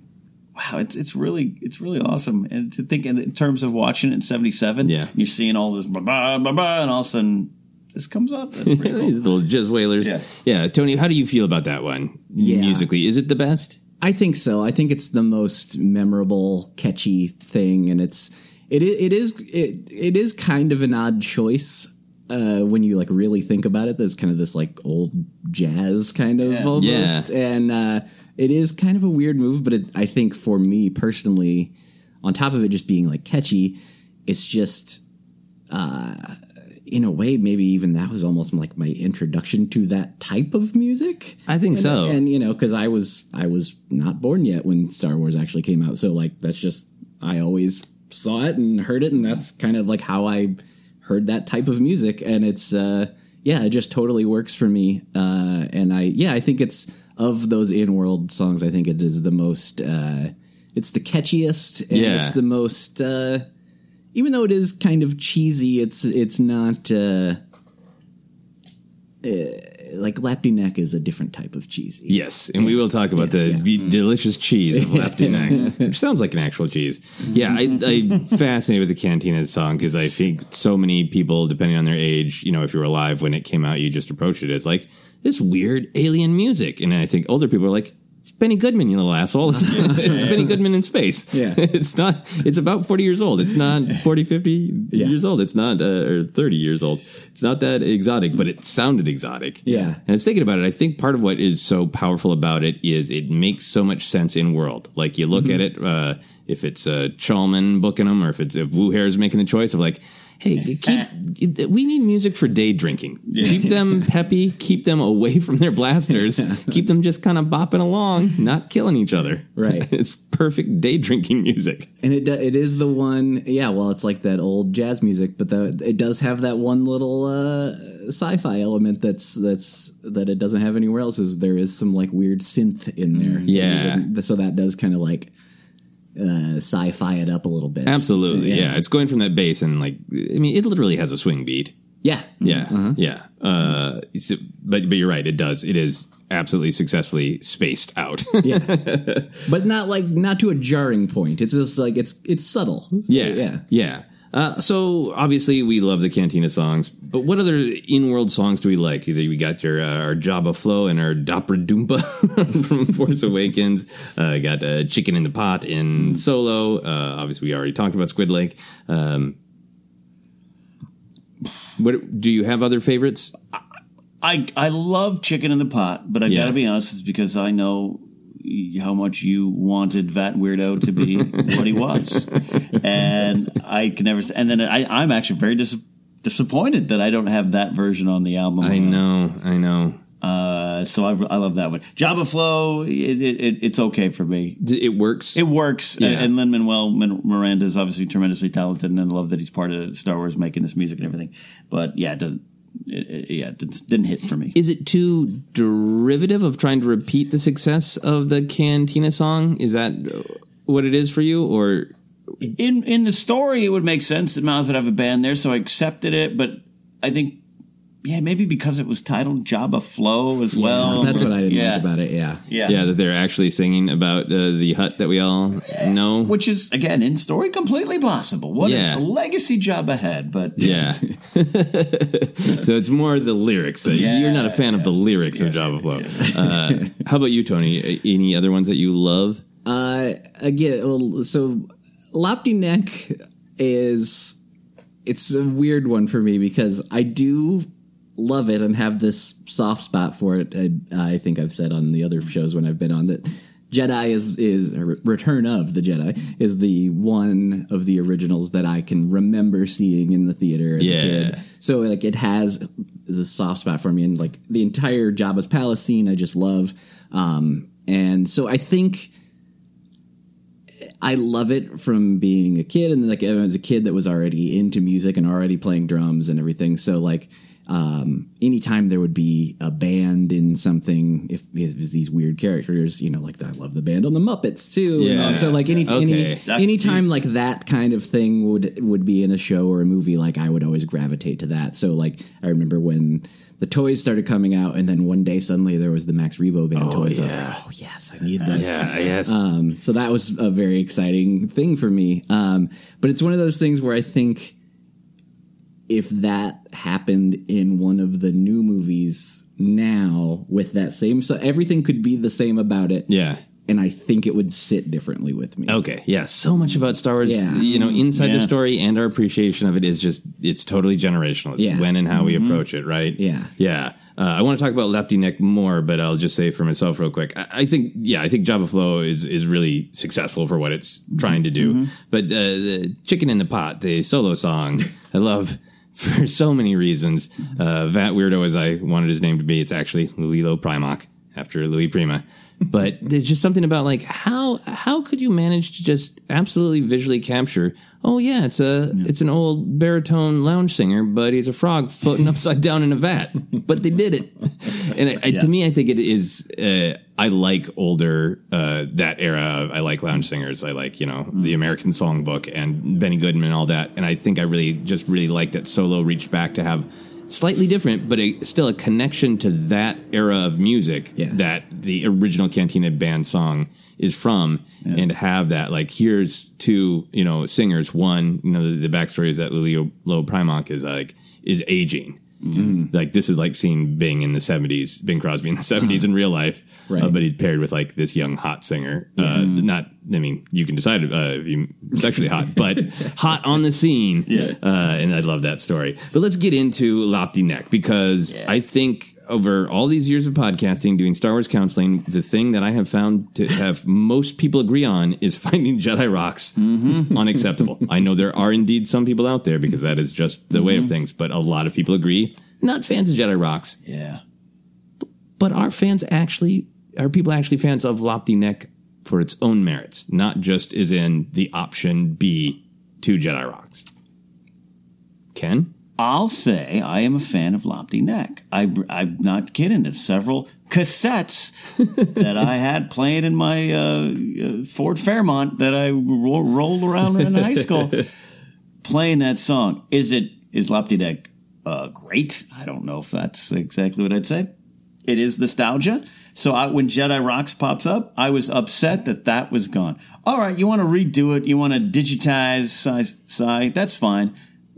wow, it's it's really it's really awesome. And to think in, in terms of watching it in '77, Yeah. you're seeing all this ba ba ba ba, and all of a sudden this comes up. That's cool. These little jizz wailers. Yeah. yeah, Tony, how do you feel about that one Yeah. musically? Is it the best? I think so. I think it's the most memorable, catchy thing, and it's it it is it it is kind of an odd choice uh, when you like really think about it. There's kind of this like old jazz kind of almost, and uh, it is kind of a weird move. But it, I think for me personally, on top of it just being like catchy, it's just uh, in a way maybe even that was almost like my introduction to that type of music. I think And- so. And you know, because I was I was not born yet when Star Wars actually came out, so like that's just I always saw it and heard it, and that's kind of like how I heard that type of music, and it's uh yeah, it just totally works for me. Uh, and I yeah, I think it's of those in world songs, I think it is the most uh, it's the catchiest, and Yeah. it's the most. Uh, even though it is kind of cheesy, it's it's not uh, uh, like Lapti Nek is a different type of cheesy. Yes, and we will talk about the be- delicious cheese of Lefty Neck, which sounds like an actual cheese. Yeah, I, I'm fascinated with the Cantina song because I think so many people, depending on their age, you know, if you were alive when it came out, you just approached it as like this weird alien music, and I think older people are like. It's Benny Goodman, you little asshole. It's, it's Benny Goodman in space. Yeah. It's not, it's about 40 years old. It's not 40, 50 years old. It's not, uh, or 30 years old. It's not that exotic, but it sounded exotic. Yeah. And I was thinking about it. I think part of what is so powerful about it is it makes so much sense in world. Like you look at it, uh, if it's uh, Chalmun booking them, or if it's if Wuher's making the choice of like, hey, keep we need music for day drinking. Keep them peppy. Keep them away from their blasters. keep them just kind of bopping along, not killing each other. Right. it's perfect day drinking music. and it do- it is the one. Yeah, well, it's like that old jazz music, but the, it does have that one little uh, sci-fi element that's that's that it doesn't have anywhere else. Is there is some like weird synth in there? Yeah. so that does kind of like uh, sci-fi it up a little bit. Absolutely. Yeah. It's going from that bass and like, I mean, it literally has a swing beat. Yeah. Yeah, yeah. Uh, but but you're right. It does. It is absolutely successfully spaced out. yeah, but not like not to a jarring point. It's just like it's it's subtle. yeah, yeah. yeah. Uh, so obviously we love the Cantina songs, but what other in-world songs do we like? Either we got your uh, our Jabba Flow and our Dobra Doompa from Force Awakens. Uh, got uh, Chicken in the Pot in Solo. Uh, obviously we already talked about Squid Lake. Um, what do you have other favorites? I I love chicken in the pot, but I Yeah. gotta be honest, it's because I know how much you wanted that weirdo to be what he was, and I can never. And then I, I'm actually very dis- disappointed that I don't have that version on the album. I know, I know. Uh, so I, I love that one. Jabba Flow, it, it, it, it's okay for me. It works. It works. Yeah. And Lin Manuel Miranda is obviously tremendously talented, and I love that he's part of Star Wars making this music and everything. But yeah, it doesn't. It, it- yeah, it didn't- hit for me. Is it too derivative of trying to repeat the success of the Cantina song? Is that uh, what it is for you, or in in the story, it would make sense that Miles would have a band there, so I accepted it. But I think, yeah, maybe because it was titled Jabba Flow as well. that's what I didn't yeah. like about it. Yeah, Yeah. yeah, that they're actually singing about uh, the Hutt that we all know? Which is again in story completely possible. What Yeah. a legacy Jabba had, but Yeah. so it's more the lyrics. Uh, You're not a fan of the lyrics of Jabba Flow. Uh, how about you, Tony? Uh, Any other ones that you love? Uh, again, well, so Lapti Nek is it's a weird one for me because I do love it and have this soft spot for it. I, I think I've said on the other shows when I've been on that Jedi is is Return of the Jedi is the one of the originals that I can remember seeing in the theater as Yeah. a kid. So like it has the soft spot for me, and like the entire Jabba's palace scene, I just love. Um, and so I think I love it from being a kid, and like as a kid that was already into music and already playing drums and everything. So like, um, anytime there would be a band in something, if it was these weird characters, you know, like I love the band on the Muppets too. Yeah. And so like any, Okay. any anytime like that kind of thing would would be in a show or a movie, like I would always gravitate to that. So like I remember when the toys started coming out, and then one day suddenly there was the Max Rebo band toys. I was like, oh yes, I need this. Yeah, yes. Um, so that was a very exciting thing for me. Um, but it's one of those things where I think if that happened in one of the new movies now with that same, so everything could be the same about it. Yeah. And I think it would sit differently with me. Okay, yeah, so much about Star Wars, Yeah. you know, inside the story and our appreciation of it is just, it's totally generational. It's Yeah. when and how we Mhm. approach it, right? Yeah. Yeah. Uh, I want to talk about Lapti Nek more, but I'll just say for myself real quick. I, I think, yeah, I think Jabba Flow is, is really successful for what it's trying to do. But uh, the Chicken in the Pot, the solo song, I love for so many reasons. Uh, that weirdo, as I wanted his name to be, it's actually Lulilo Primac after Louis Prima. But there's just something about like how how could you manage to just absolutely visually capture? Oh yeah, it's a it's an old baritone lounge singer, but he's a frog floating upside down in a vat. But they did it, and I, I, to me, I think it is. Uh, I like older uh, that era. I like lounge singers. I like you know the American Songbook and Benny Goodman and all that. And I think I really just really like that Solo reached back to have slightly different, but a, still a connection to that era of music that the original Cantina band song is from, and to have that like here's two you know singers. One, you know, the, the backstory is that Lulio Lo Primac is like is aging. Like this is like seeing Bing in the seventies, Bing Crosby in the seventies in real life, Right. uh, but he's paired with like this young hot singer. Uh, not, I mean, you can decide uh, if you sexually hot, but hot on the scene. Yeah, uh, and I love that story. But let's get into Lapti Nek because I think over all these years of podcasting, doing Star Wars counseling, the thing that I have found to have most people agree on is finding Jedi rocks mm-hmm. unacceptable. I know there are indeed some people out there because that is just the way of mm-hmm. things, but a lot of people agree. Not fans of Jedi rocks. Yeah. But are fans actually, are people actually fans of Lapti Nek for its own merits, not just as in the option B to Jedi rocks? Ken? I'll say I am a fan of Lapti Nek. I, I'm not kidding. There's several cassettes that I had playing in my uh, uh, Ford Fairmont that I ro- rolled around in high school playing that song. Is it is Lapti Nek uh, great? I don't know if that's exactly what I'd say. it is nostalgia. So I, when Jedi Rocks pops up, I was upset that that was gone. All right, you want to redo it, you want to digitize Sy, Sy, that's fine.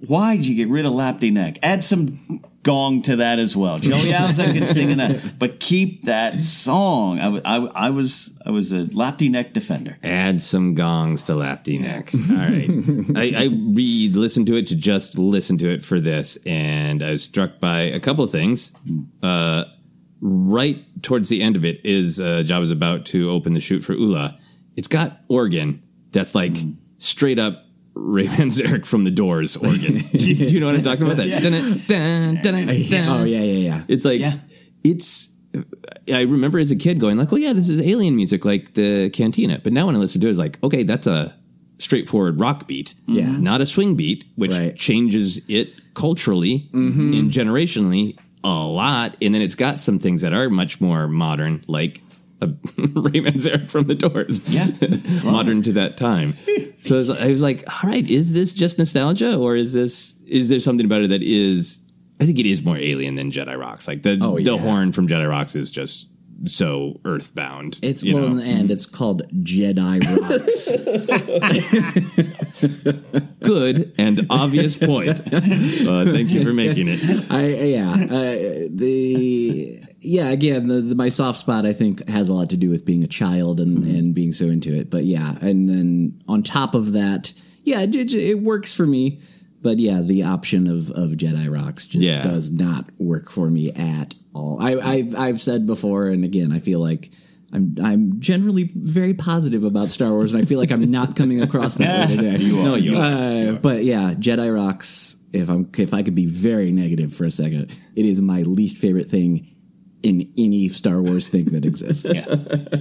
Why'd you get rid of Lapti Nek? Add some gong to that as well. Joey Alza can sing in that, but keep that song. I, I, I was I was a Lapti Nek defender. Add some gongs to Lapti Nek. All right. I, I re listened to it to just listen to it for this, and I was struck by a couple of things. Uh, right towards the end of it is uh, Jabba's about to open the chute for Oola. It's got organ that's like straight up Ray Manzarek from the Doors organ. Do you know what I'm talking about? That dun, dun, dun, dun. Oh yeah, yeah, yeah. It's like it's. I remember as a kid going like, "Oh yeah, this is alien music, like the Cantina." But now when I listen to it, it's like, okay, that's a straightforward rock beat, Yeah. not a swing beat, which changes it culturally Mhm. and generationally a lot. And then it's got some things that are much more modern, like a Ray Manzarek from the Doors, yeah, modern to that time. So I was, I was like, all right, is this just nostalgia, or is this is there something about it that is? I think it is more alien than Jedi Rocks. Like the Oh, the horn from Jedi Rocks is just so earthbound. It's you well, know? and it's called Jedi Rocks. good and obvious point. Uh, thank you for making it. I yeah uh, the yeah again the, the my soft spot I think has a lot to do with being a child and Mm-hmm. and being so into it. But yeah, and then on top of that, yeah, it, it, it works for me. But yeah, the option of, of Jedi Rocks just Yeah. does not work for me at all. I, I've I've said before, and again, I feel like I'm I'm generally very positive about Star Wars, and I feel like I'm not coming across that way today. You are. No, you are. Uh, but yeah, Jedi Rocks. If I'm if I could be very negative for a second, it is my least favorite thing in any Star Wars thing that exists. Yeah.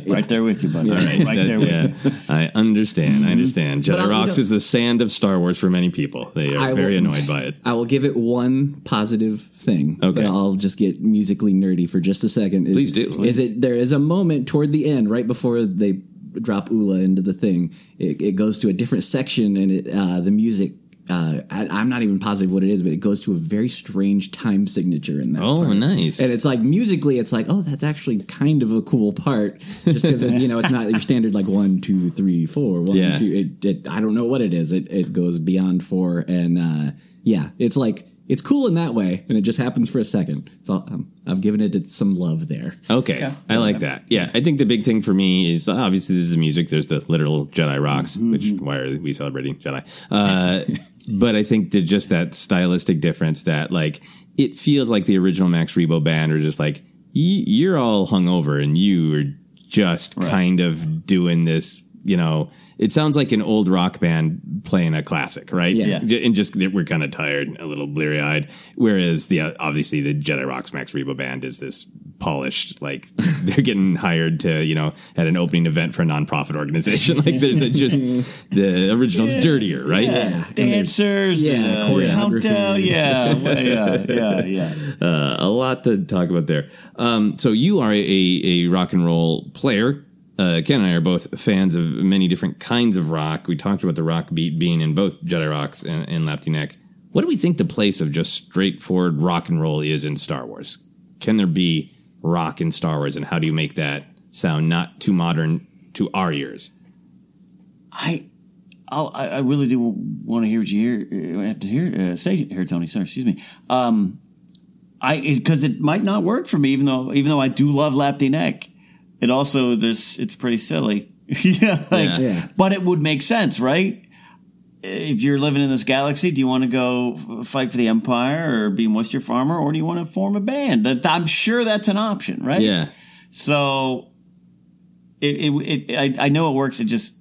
Right there with you, buddy. All right, right that- there with yeah, you. I understand. I understand. But Jedi I- you Rocks know- is the sand of Star Wars for many people. They are I very will- annoyed by it. I will give it one positive thing. Okay. that I'll just get musically nerdy for just a second. Is, Please do. Is it there is a moment toward the end, right before they drop Oola into the thing. It, it goes to a different section, and it uh, the music. Uh, I, I'm not even positive what it is, but it goes to a very strange time signature in that. Oh, part. nice. And it's like musically, it's like, oh, that's actually kind of a cool part, just because you know it's not your standard like one, two, three, four, one, Yeah. two. It, it, I don't know what it is. It it goes beyond four, and uh, yeah, it's like it's cool in that way, and it just happens for a second. So um, I've given it some love there. Okay, I like that. Yeah, I think the big thing for me is obviously this is the music. There's the literal Jedi rocks, which why are we celebrating Jedi? Uh, but I think that just that stylistic difference that like it feels like the original Max Rebo band are just like y- you're all hungover and you are just kind of doing this. You know, it sounds like an old rock band playing a classic, right? Yeah. J- and just we're kind of tired, a little bleary eyed. Whereas the obviously the Jedi Rocks Max Rebo band is this polished, like they're getting hired to you know at an opening event for a nonprofit organization. Like there's a, just the original's dirtier, right? Yeah, dancers, yeah, choreography. countdown, yeah, yeah, yeah, yeah. Uh, a lot to talk about there. Um, so you are a, a rock and roll player. Uh, Ken and I are both fans of many different kinds of rock. We talked about the rock beat being in both Jedi Rocks and, and Lapti Nek. What do we think the place of just straightforward rock and roll is in Star Wars? Can there be rock in Star Wars, and how do you make that sound not too modern to our ears? I, I'll, I, I really do want to hear what you hear. I have to hear uh, say here, Tony. Sorry, excuse me. Um, I because it might not work for me, even though even though I do love Lapti Nek. It also there's it's pretty silly, yeah, like, Yeah. Yeah. But it would make sense, right? If you're living in this galaxy, do you want to go f- fight for the Empire or be a moisture farmer, or do you want to form a band? That I'm sure that's an option, right? Yeah. So it, it, it I, I know it works. It just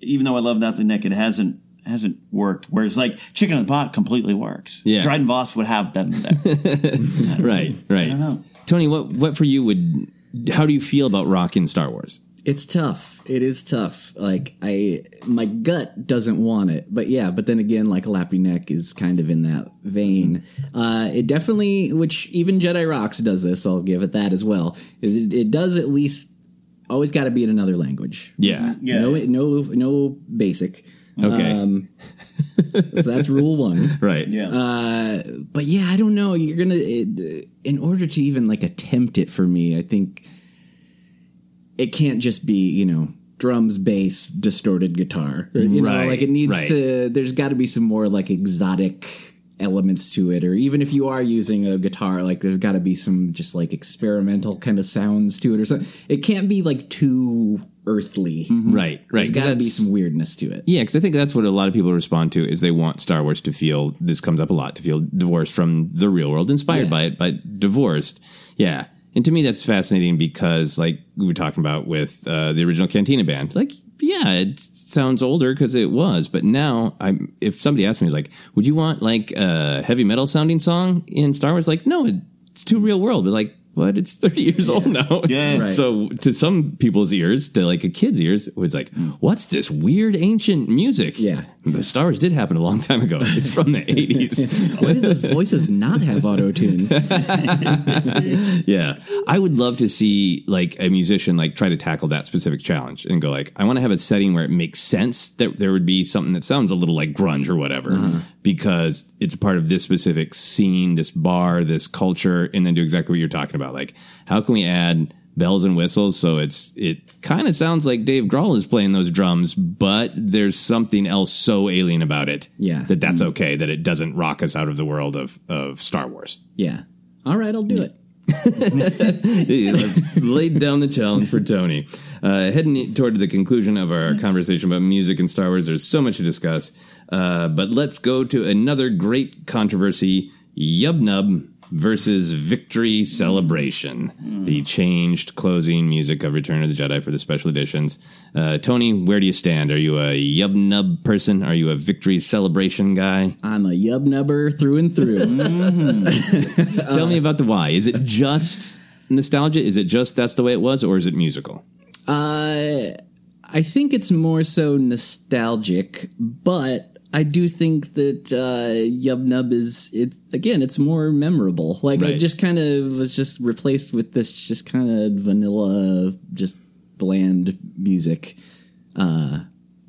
even though I love Not the Neck, it hasn't hasn't worked. Whereas like Chicken in the Pot completely works. Yeah. Dryden Voss would have them there. Right, right. I don't know. Tony, what what for you would? How do you feel about rock in Star Wars? It's tough. It is tough. Like I, my gut doesn't want it, but yeah. But then again, like Lapti Nek is kind of in that vein. Uh, it definitely, which even Jedi Rocks does this. I'll give it that as well. Is it, it does at least always got to be in another language. Yeah, Yeah. No, no, no basic. Okay. Um, so that's rule one. Right. Yeah. Uh, but yeah, I don't know. You're gonna, it, in order to even like attempt it for me, I think it can't just be you know drums, bass, distorted guitar. You Right, know, like it needs right. to. There's got to be some more like exotic elements to it, or even if you are using a guitar, like there's got to be some just like experimental kind of sounds to it, or something. It can't be like too earthly. Mm-hmm. Right, right. There's got to be some weirdness to it. Yeah, because I think that's what a lot of people respond to is they want Star Wars to feel. This comes up a lot to feel divorced from the real world, inspired Yeah. by it, but divorced. Yeah, and to me that's fascinating because, like we were talking about with uh, the original Cantina band, like yeah, it sounds older because it was, but now I'm. If somebody asked me, like, would you want like a heavy metal sounding song in Star Wars? Like, no, it's too real world. But like. What? It's 30 years old now. Yeah. Right. So to some people's ears, to like a kid's ears, it was like, mm. what's this weird ancient music? Yeah. But Star Wars did happen a long time ago. It's from the 80s. Why did those voices not have auto tune? yeah. I would love to see like a musician like try to tackle that specific challenge and go like, I want to have a setting where it makes sense that there would be something that sounds a little like grunge or whatever uh-huh. Because it's a part of this specific scene, this bar, this culture, and then do exactly what you're talking about. Like, how can we add bells and whistles so it's it kind of sounds like Dave Grohl is playing those drums, but there's something else so alien about it. Yeah. That that's mm-hmm. okay, that it doesn't rock us out of the world of of Star Wars. Yeah. All right, I'll do it. laid down the challenge for Tony. Uh, heading toward the conclusion of our conversation about music and Star Wars, there's so much to discuss. Uh, but let's go to another great controversy Yub Nub versus Victory Celebration, the changed closing music of Return of the Jedi for the special editions. Uh, Tony, where do you stand? Are you a Yub Nub person? Are you a Victory Celebration guy? I'm a yub nubber through and through. Tell me about the why. Is it just nostalgia? Is it just that's the way it was, or is it musical? Uh, I think it's more so nostalgic, but I do think that uh, Yub Nub is it again. It's more memorable. Like Right. it just kind of was just replaced with this just kind of vanilla, just bland music. Uh,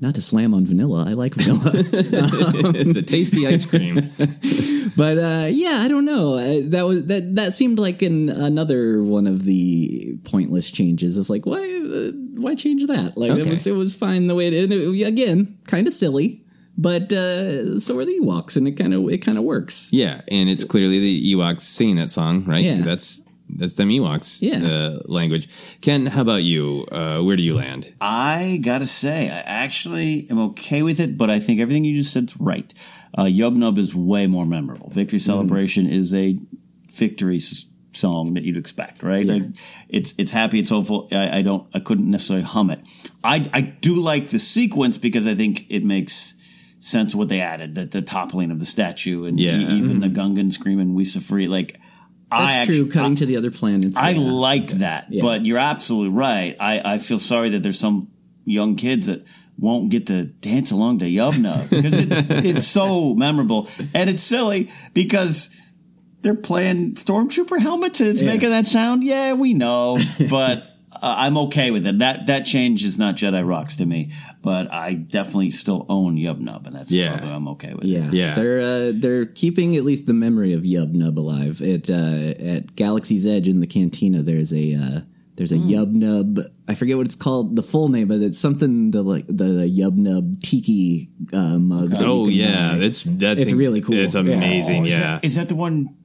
not to slam on vanilla. I like vanilla. it's a tasty ice cream. but uh, yeah, I don't know. That was that. That seemed like an, another one of the pointless changes. It's like why uh, why change that? Like it was it was fine the way it. And it again, kind of silly, but uh, so are the Ewoks, and it kind of it kind of works. Yeah, and it's clearly the Ewoks singing that song, right? Yeah. That's that's them Ewoks Yeah. uh, language. Ken, how about you? Uh, where do you land? I gotta say, I actually am okay with it, but I think everything you just said's right. Uh, Yub Nub is way more memorable. Victory Celebration is a victory s- song that you'd expect, right? Like, it's it's happy, it's hopeful. I, I don't, I couldn't necessarily hum it. I I do like the sequence because I think it makes sense what they added, the, the toppling of the statue and Yeah. e- even the mm-hmm. Gungan screaming "We free." Like, I That's true. actually, Cutting to the other planets. I yeah. like that, Yeah. but you're absolutely right. I, I feel sorry that there's some young kids that won't get to dance along to Yub Nub because it, it's so memorable and it's silly because they're playing stormtrooper helmets and it's Yeah. making that sound. Yeah, we know, but I'm okay with it. That that change is not Jedi rocks to me, but I definitely still own Yub Nub, and that's Yeah. probably I'm okay with. Yeah, it. Yeah. They're uh, they're keeping at least the memory of Yub Nub alive. At uh, at Galaxy's Edge in the cantina, there's a uh, there's a Yub Nub. I forget what it's called, the full name, but it's something the like the, Yub Nub tiki uh, mug. Oh yeah, buy. that's that. It's thing- really cool. It's Yeah. amazing. Oh, is yeah. that, is that the one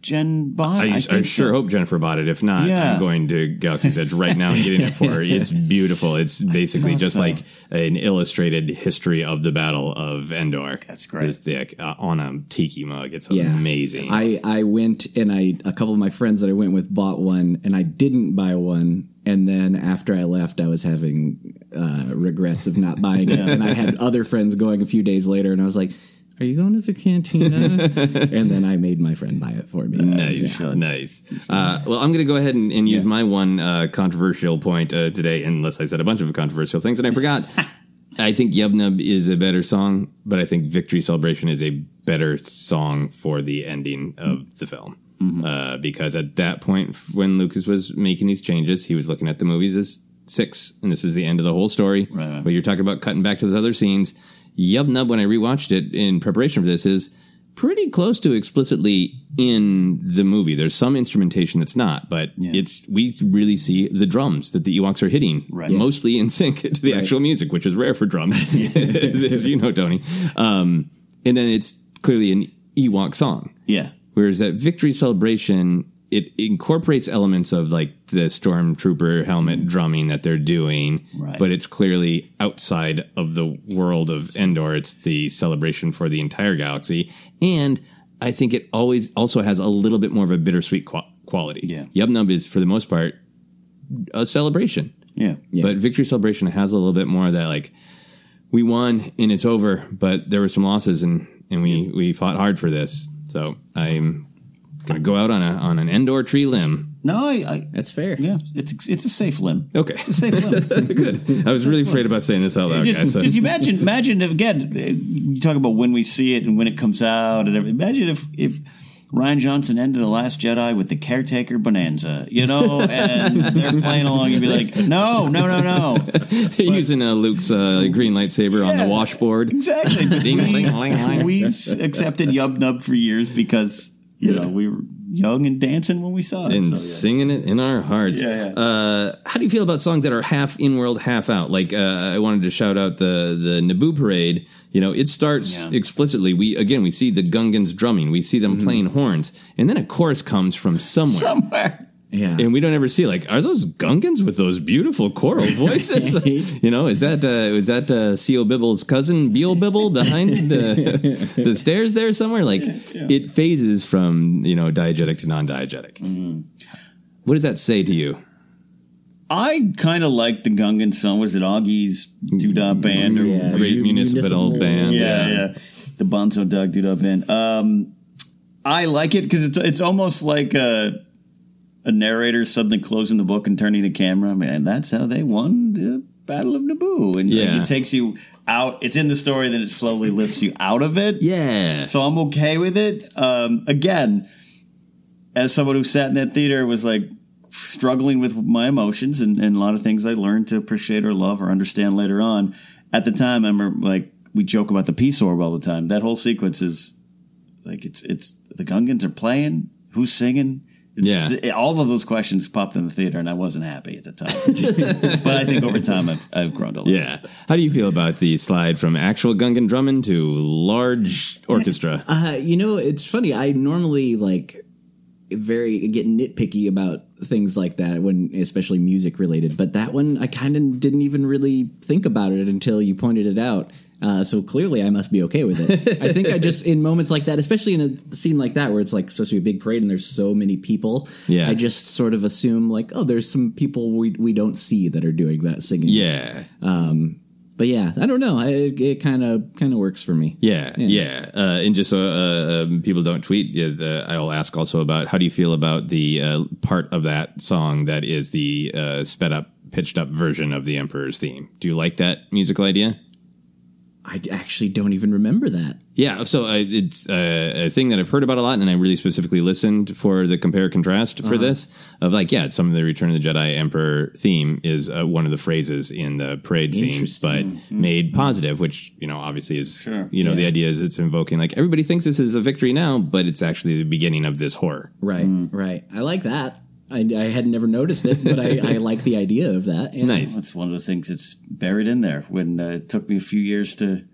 Jen bought? I, I, think sure so. hope Jennifer bought it. If not, Yeah. I'm going to Galaxy's Edge right now and getting it for her. It's beautiful. It's basically just so. like an illustrated history of the Battle of Endor. That's great. It's the, uh, on a tiki mug. It's Yeah. amazing. I, I went and I a couple of my friends that I went with bought one and I didn't buy one and then after I left I was having uh, regrets of not buying it and I had other friends going a few days later and I was like are you going to the cantina and then I made my friend buy it for me Nice, nice. Uh, well, I'm going to go ahead and, and use my one uh, controversial point uh, today, unless I said a bunch of controversial things and I forgot. I think Yub Nub is a better song, but I think Victory Celebration is a better song for the ending of the film. Uh, because at that point, when Lucas was making these changes, he was looking at the movies as six, and this was the end of the whole story. Right, right. But you're talking about cutting back to those other scenes. Yub Nub, when I rewatched it in preparation for this, is pretty close to explicitly in the movie. There's some instrumentation that's not, but it's we really see the drums that the Ewoks are hitting, Right. mostly in sync to the actual music, which is rare for drums, as, as you know, Tony. Um, and then it's clearly an Ewok song. Yeah. Whereas that victory celebration, it incorporates elements of like the stormtrooper helmet mm-hmm. drumming that they're doing, Right. but it's clearly outside of the world of Endor. It's the celebration for the entire galaxy, and I think it always also has a little bit more of a bittersweet qua- quality. Yeah. Yub Nub is for the most part a celebration, Yeah. but victory celebration has a little bit more of that like we won and it's over, but there were some losses and and we we fought hard for this. So I'm gonna go out on a on an Endor tree limb. No, I, I That's fair. yeah, it's it's a safe limb. Okay, It's a safe limb. good. I was really afraid about saying this out loud, Just, guys. So- just imagine, imagine if, again, you talk about when we see it and when it comes out, and everything. imagine if if Rian Johnson ended the Last Jedi with the Caretaker Bonanza, you know, and they're playing along, you'd be like, no, no, no, no, They're using uh, Luke's uh, green lightsaber on the Yeah. washboard. exactly. But Ding, we, ling, ling, ling. we accepted Yub Nub for years because you know we were young and dancing when we saw it. and so, yeah. singing it in our hearts. Yeah, yeah. Uh, how do you feel about songs that are half in world, half out? Like uh, I wanted to shout out the the Naboo parade. You know, it starts Yeah. explicitly. We again we see the Gungans drumming, we see them Mm-hmm. playing horns, and then a chorus comes from somewhere. somewhere. Yeah. and we don't ever see like are those Gungans with those beautiful choral voices? you know, is that uh, is that uh, Sio Bibble's cousin Beal Bibble behind the the stairs there somewhere? Like it phases from you know diegetic to non-diegetic. Mm-hmm. What does that say to you? I kind of like the Gungan song. Was it Augie's Doodah Band or Yeah. Great Mu- municipal, municipal- band. yeah, yeah, the Bonzo Dog Doodah Band. Um, I like it because it's it's almost like a a narrator suddenly closing the book and turning the camera. Man, that's how they won the Battle of Naboo, and like, it takes you out. It's in the story, then it slowly lifts you out of it. Yeah. So I'm okay with it. Um, again, as someone who sat in that theater was like struggling with my emotions and, and a lot of things I learned to appreciate or love or understand later on. At the time, I remember like we joke about the peace orb all the time. That whole sequence is like it's it's the Gungans are playing. Who's singing? It's, Yeah. all of those questions popped in the theater, and I wasn't happy at the time. but I think over time, I've, I've grown to love it. Yeah. How do you feel about the slide from actual Gungan drumming to large orchestra? Uh, you know, it's funny. I normally like very get nitpicky about things like that when especially music related but that one i kind of didn't even really think about it until you pointed it out uh, so clearly i must be okay with it i think i just in moments like that especially in a scene like that where it's like supposed to be a big parade and there's so many people Yeah. i just sort of assume like oh there's some people we, we don't see that are doing that singing Yeah. um but yeah i don't know it kind of kind of works for me Yeah, yeah. Uh, and just so uh, um, people don't tweet, yeah, the, I'll ask also about how do you feel about the uh, part of that song that is the uh, sped up, pitched up version of the Emperor's theme? Do you like that musical idea? I actually don't even remember that. Yeah, so uh, it's uh, a thing that I've heard about a lot, and I really specifically listened for the compare contrast for this of like, yeah, some of the Return of the Jedi Emperor theme is uh, one of the phrases in the parade scene, but made positive, which you know obviously is you know the idea is it's invoking like everybody thinks this is a victory now, but it's actually the beginning of this horror. Right, right. I like that. I, I had never noticed it, but I, I like the idea of that. Yeah. Nice. That's one of the things that's buried in there. When uh, it took me a few years to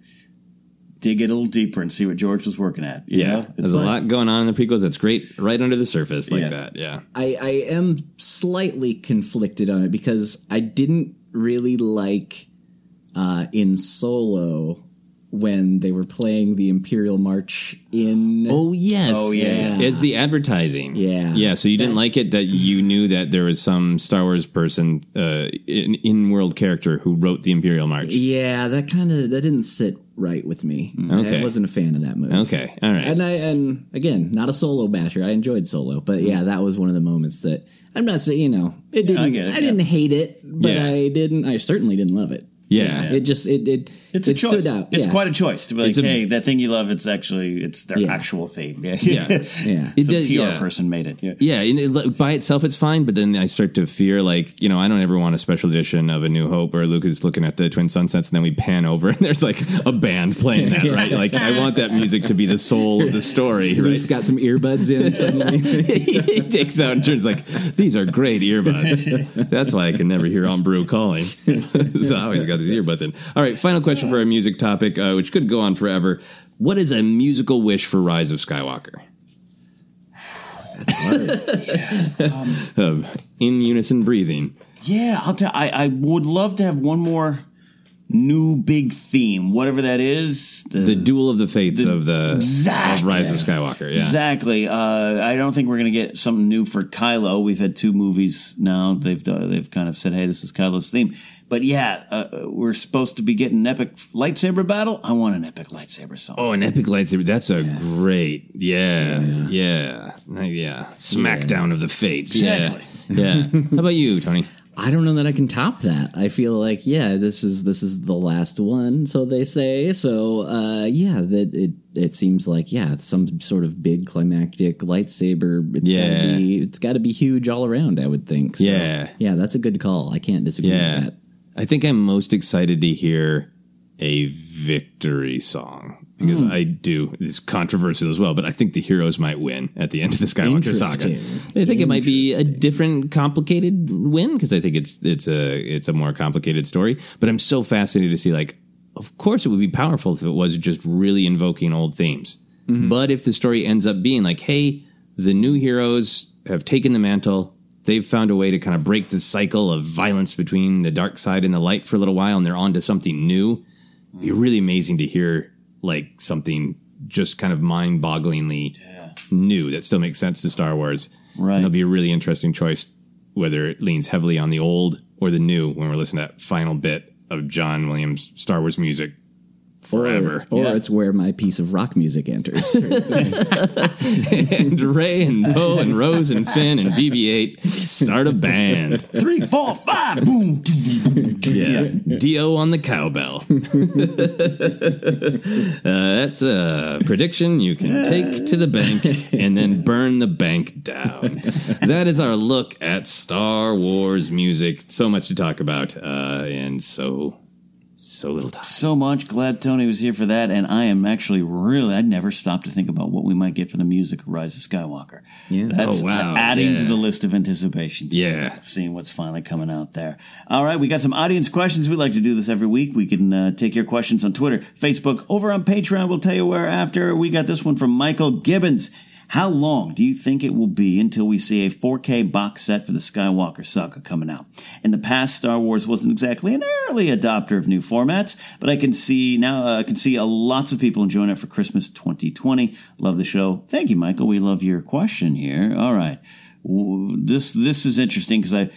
dig it a little deeper and see what George was working at. you Yeah, know? there's a lot going on in the prequels that's great right under the surface like Yeah. that. Yeah. I, I am slightly conflicted on it because I didn't really like uh, in Solo when they were playing the Imperial March in. Oh yes. Oh, yeah. It's the advertising. Yeah. Yeah. So you didn't like it that you knew that there was some Star Wars person, uh, in in world character who wrote the Imperial March. Yeah, that kind of that didn't sit right with me. Okay. I wasn't a fan of that movie. Okay. All right. And I and again, not a solo basher. I enjoyed solo, but yeah, that was one of the moments that I'm not saying. You know, it didn't. I I, get it, yeah. didn't hate it, but Yeah. I didn't. I certainly didn't love it. Yeah. it just it it It's it a choice. stood out. It's yeah. quite a choice to be like, a- hey, that thing you love, it's actually it's their Yeah. actual theme. Yeah, Yeah. yeah. It Some does- PR yeah. person made it. Yeah. Yeah, and it, by itself it's fine, but then I start to fear like you know I don't ever want a special edition of A New Hope or Luke is looking at the Twin Sunsets and then we pan over and there's like a band playing that right. Like I want that music to be the soul of the story. Luke's Right? got some earbuds in suddenly. he takes out and turns like these are great earbuds. That's why I can never hear Aunt Beru calling. so I always got these earbuds in. All right, final question for a music topic, uh, which could go on forever. What is a musical wish for Rise of Skywalker? Um, in unison breathing. Yeah, I'll tell. I, I would love to have one more new big theme, whatever that is. The duel of the fates of the Exactly. of Rise of Skywalker. Yeah. Exactly. Uh, I don't think we're going to get something new for Kylo. We've had two movies now. They've uh, they've kind of said, "Hey, this is Kylo's theme." But yeah, uh, we're supposed to be getting an epic lightsaber battle. I want an epic lightsaber song. Oh, an epic lightsaber. That's a great. Yeah. Yeah. Yeah. yeah. Smackdown of the fates. Exactly. Yeah. yeah. How about you, Tony? I don't know that I can top that. I feel like yeah, this is this is the last one, so they say. So uh, yeah, that it it seems like yeah, some sort of big climactic lightsaber. It's Yeah. gotta be it's got to be huge all around. I would think. So, Yeah. yeah, that's a good call. I can't disagree Yeah. with that. I think I'm most excited to hear a victory song because Hmm. I do. It's controversial as well, but I think the heroes might win at the end of the Skywalker saga. I think it might be a different, complicated win because I think it's it's a it's a more complicated story. But I'm so fascinated to see like, of course, it would be powerful if it was just really invoking old themes. But if the story ends up being like, hey, the new heroes have taken the mantle. They've found a way to kind of break the cycle of violence between the dark side and the light for a little while, and they're on to something new. It'd be really amazing to hear like something just kind of mind bogglingly new that still makes sense to Star Wars. Right. And it'll be a really interesting choice whether it leans heavily on the old or the new when we're listening to that final bit of John Williams Star Wars music forever. Or, or it's where my piece of rock music enters. and Rey and Poe and Rose and Finn and BB-8 start a band. Three, four, five, boom. Yeah, D-O on the cowbell. uh, that's a prediction you can take to the bank and then burn the bank down. That is our look at Star Wars music. So much to talk about, uh, and so so little time. So much. Glad Tony was here for that. And I am actually really, I'd never stopped to think about what we might get for the music of Rise of Skywalker. Yeah. That's Oh, wow. adding Yeah. to the list of anticipations. Yeah. Seeing what's finally coming out there. All right. We got some audience questions. We like to do this every week. We can uh, take your questions on Twitter, Facebook, over on Patreon. We'll tell you where after. We got this one from Michael Gibbons. How long do you think it will be until we see a 4K box set for the Skywalker saga coming out? In the past, Star Wars wasn't exactly an early adopter of new formats, but I can see now uh, I can see uh, lots of people enjoying it for Christmas 2020. Love the show. Thank you, Michael. We love your question here. All right, this this is interesting because I.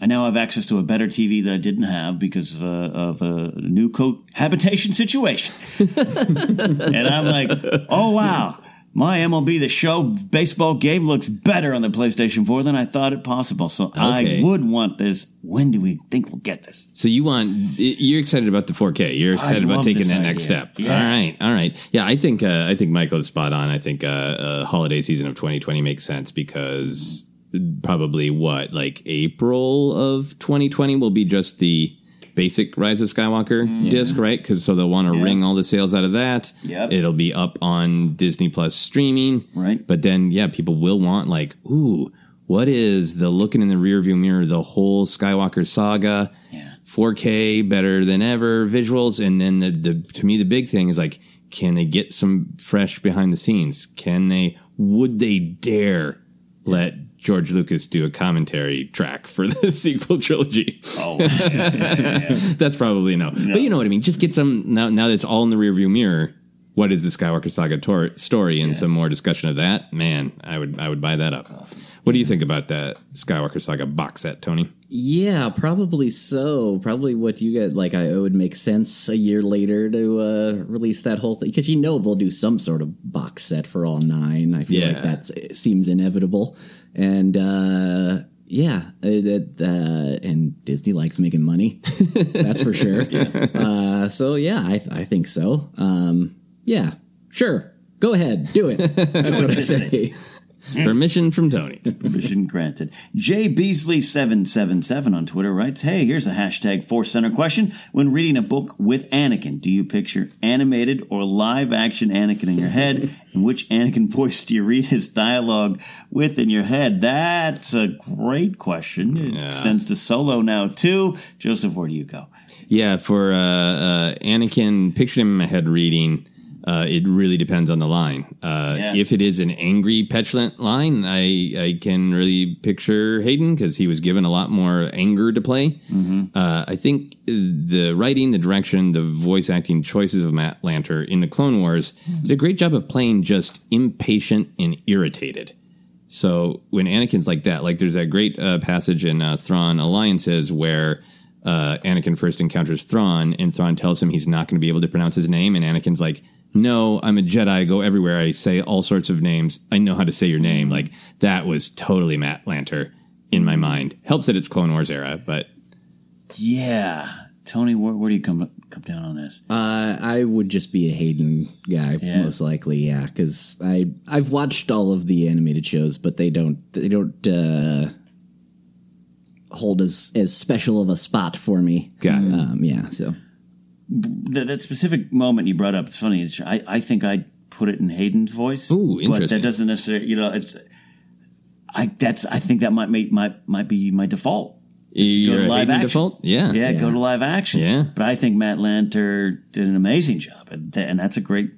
I now have access to a better TV that I didn't have because uh, of a new cohabitation situation. and I'm like, oh, wow. My MLB The Show baseball game looks better on the PlayStation 4 than I thought it possible. So Okay. I would want this. When do we think we'll get this? So you want you're excited about the 4K. You're excited about taking that next step. Yeah. All right, all right. Yeah, I think uh, I think Michael is spot on. I think uh, uh, holiday season of 2020 makes sense because probably what like April of 2020 will be just the basic Rise of Skywalker disc, right? Because so they'll want to Mm, Yeah. wring all the sales out of that. Yep. It'll be up on Disney Plus streaming, Right. But then, yeah, people will want like, ooh, what is the looking in the rearview mirror? The whole Skywalker saga. Yeah. 4K, better than ever visuals, and then the, the to me the big thing is like, can they get some fresh behind the scenes? Can they? Would they dare let George Lucas do a commentary track for the sequel trilogy? Oh, That's probably a no. But you know what I mean. Just get some now. Now that it's all in the rearview mirror. What is the Skywalker Saga tor- story, and some more discussion of that? Man, I would I would buy that up. What do you think about that Skywalker Saga box set, Tony? Yeah, probably so. Probably what you get. Like, I it would make sense a year later to uh, release that whole thing because you know they'll do some sort of box set for all nine. I feel Yeah. like that seems inevitable, and uh, yeah, it, it, uh, and Disney likes making money. That's for sure. uh, so yeah, I, I think so. Um, yeah, sure. Go ahead, do it. That's what I say. Permission from Tony. Permission granted. Jay Beasley777 on Twitter writes Hey, here's a hashtag Force Center question. When reading a book with Anakin, do you picture animated or live action Anakin in your head? and which Anakin voice do you read his dialogue with in your head? That's a great question. It Yeah. extends to solo now, too. Joseph, where do you go? Yeah, for uh, uh, Anakin, picture him in my head reading. Uh, it really depends on the line. Uh, Yeah. If it is an angry, petulant line, I I can really picture Hayden because he was given a lot more anger to play. Uh, I think the writing, the direction, the voice acting choices of Matt Lanter in the Clone Wars did a great job of playing just impatient and irritated. So when Anakin's like that, like there's that great uh, passage in uh, Thrawn Alliances where uh, Anakin first encounters Thrawn, and Thrawn tells him he's not going to be able to pronounce his name, and Anakin's like, "No, I'm a Jedi. I go everywhere. I say all sorts of names. I know how to say your name." Like that was totally Matt Lanter in my mind. Helps that it's Clone Wars era, but Yeah. Tony, where, where do you come, come down on this? Uh, I would just be a Hayden guy, Yeah. most likely. Yeah, because I I've watched all of the animated shows, but they don't they don't uh, hold as as special of a spot for me. Got it. Um, yeah, so that, that specific moment you brought up, it's funny. It's, I, I think I'd put it in Hayden's voice. Ooh, But interesting. that doesn't necessarily, you know, it's, I, that's, I think that might make, might, might be my default. Your go to live action. default? Yeah. yeah. go to live action. Yeah. But I think Matt Lanter did an amazing job. And, th- and that's a great,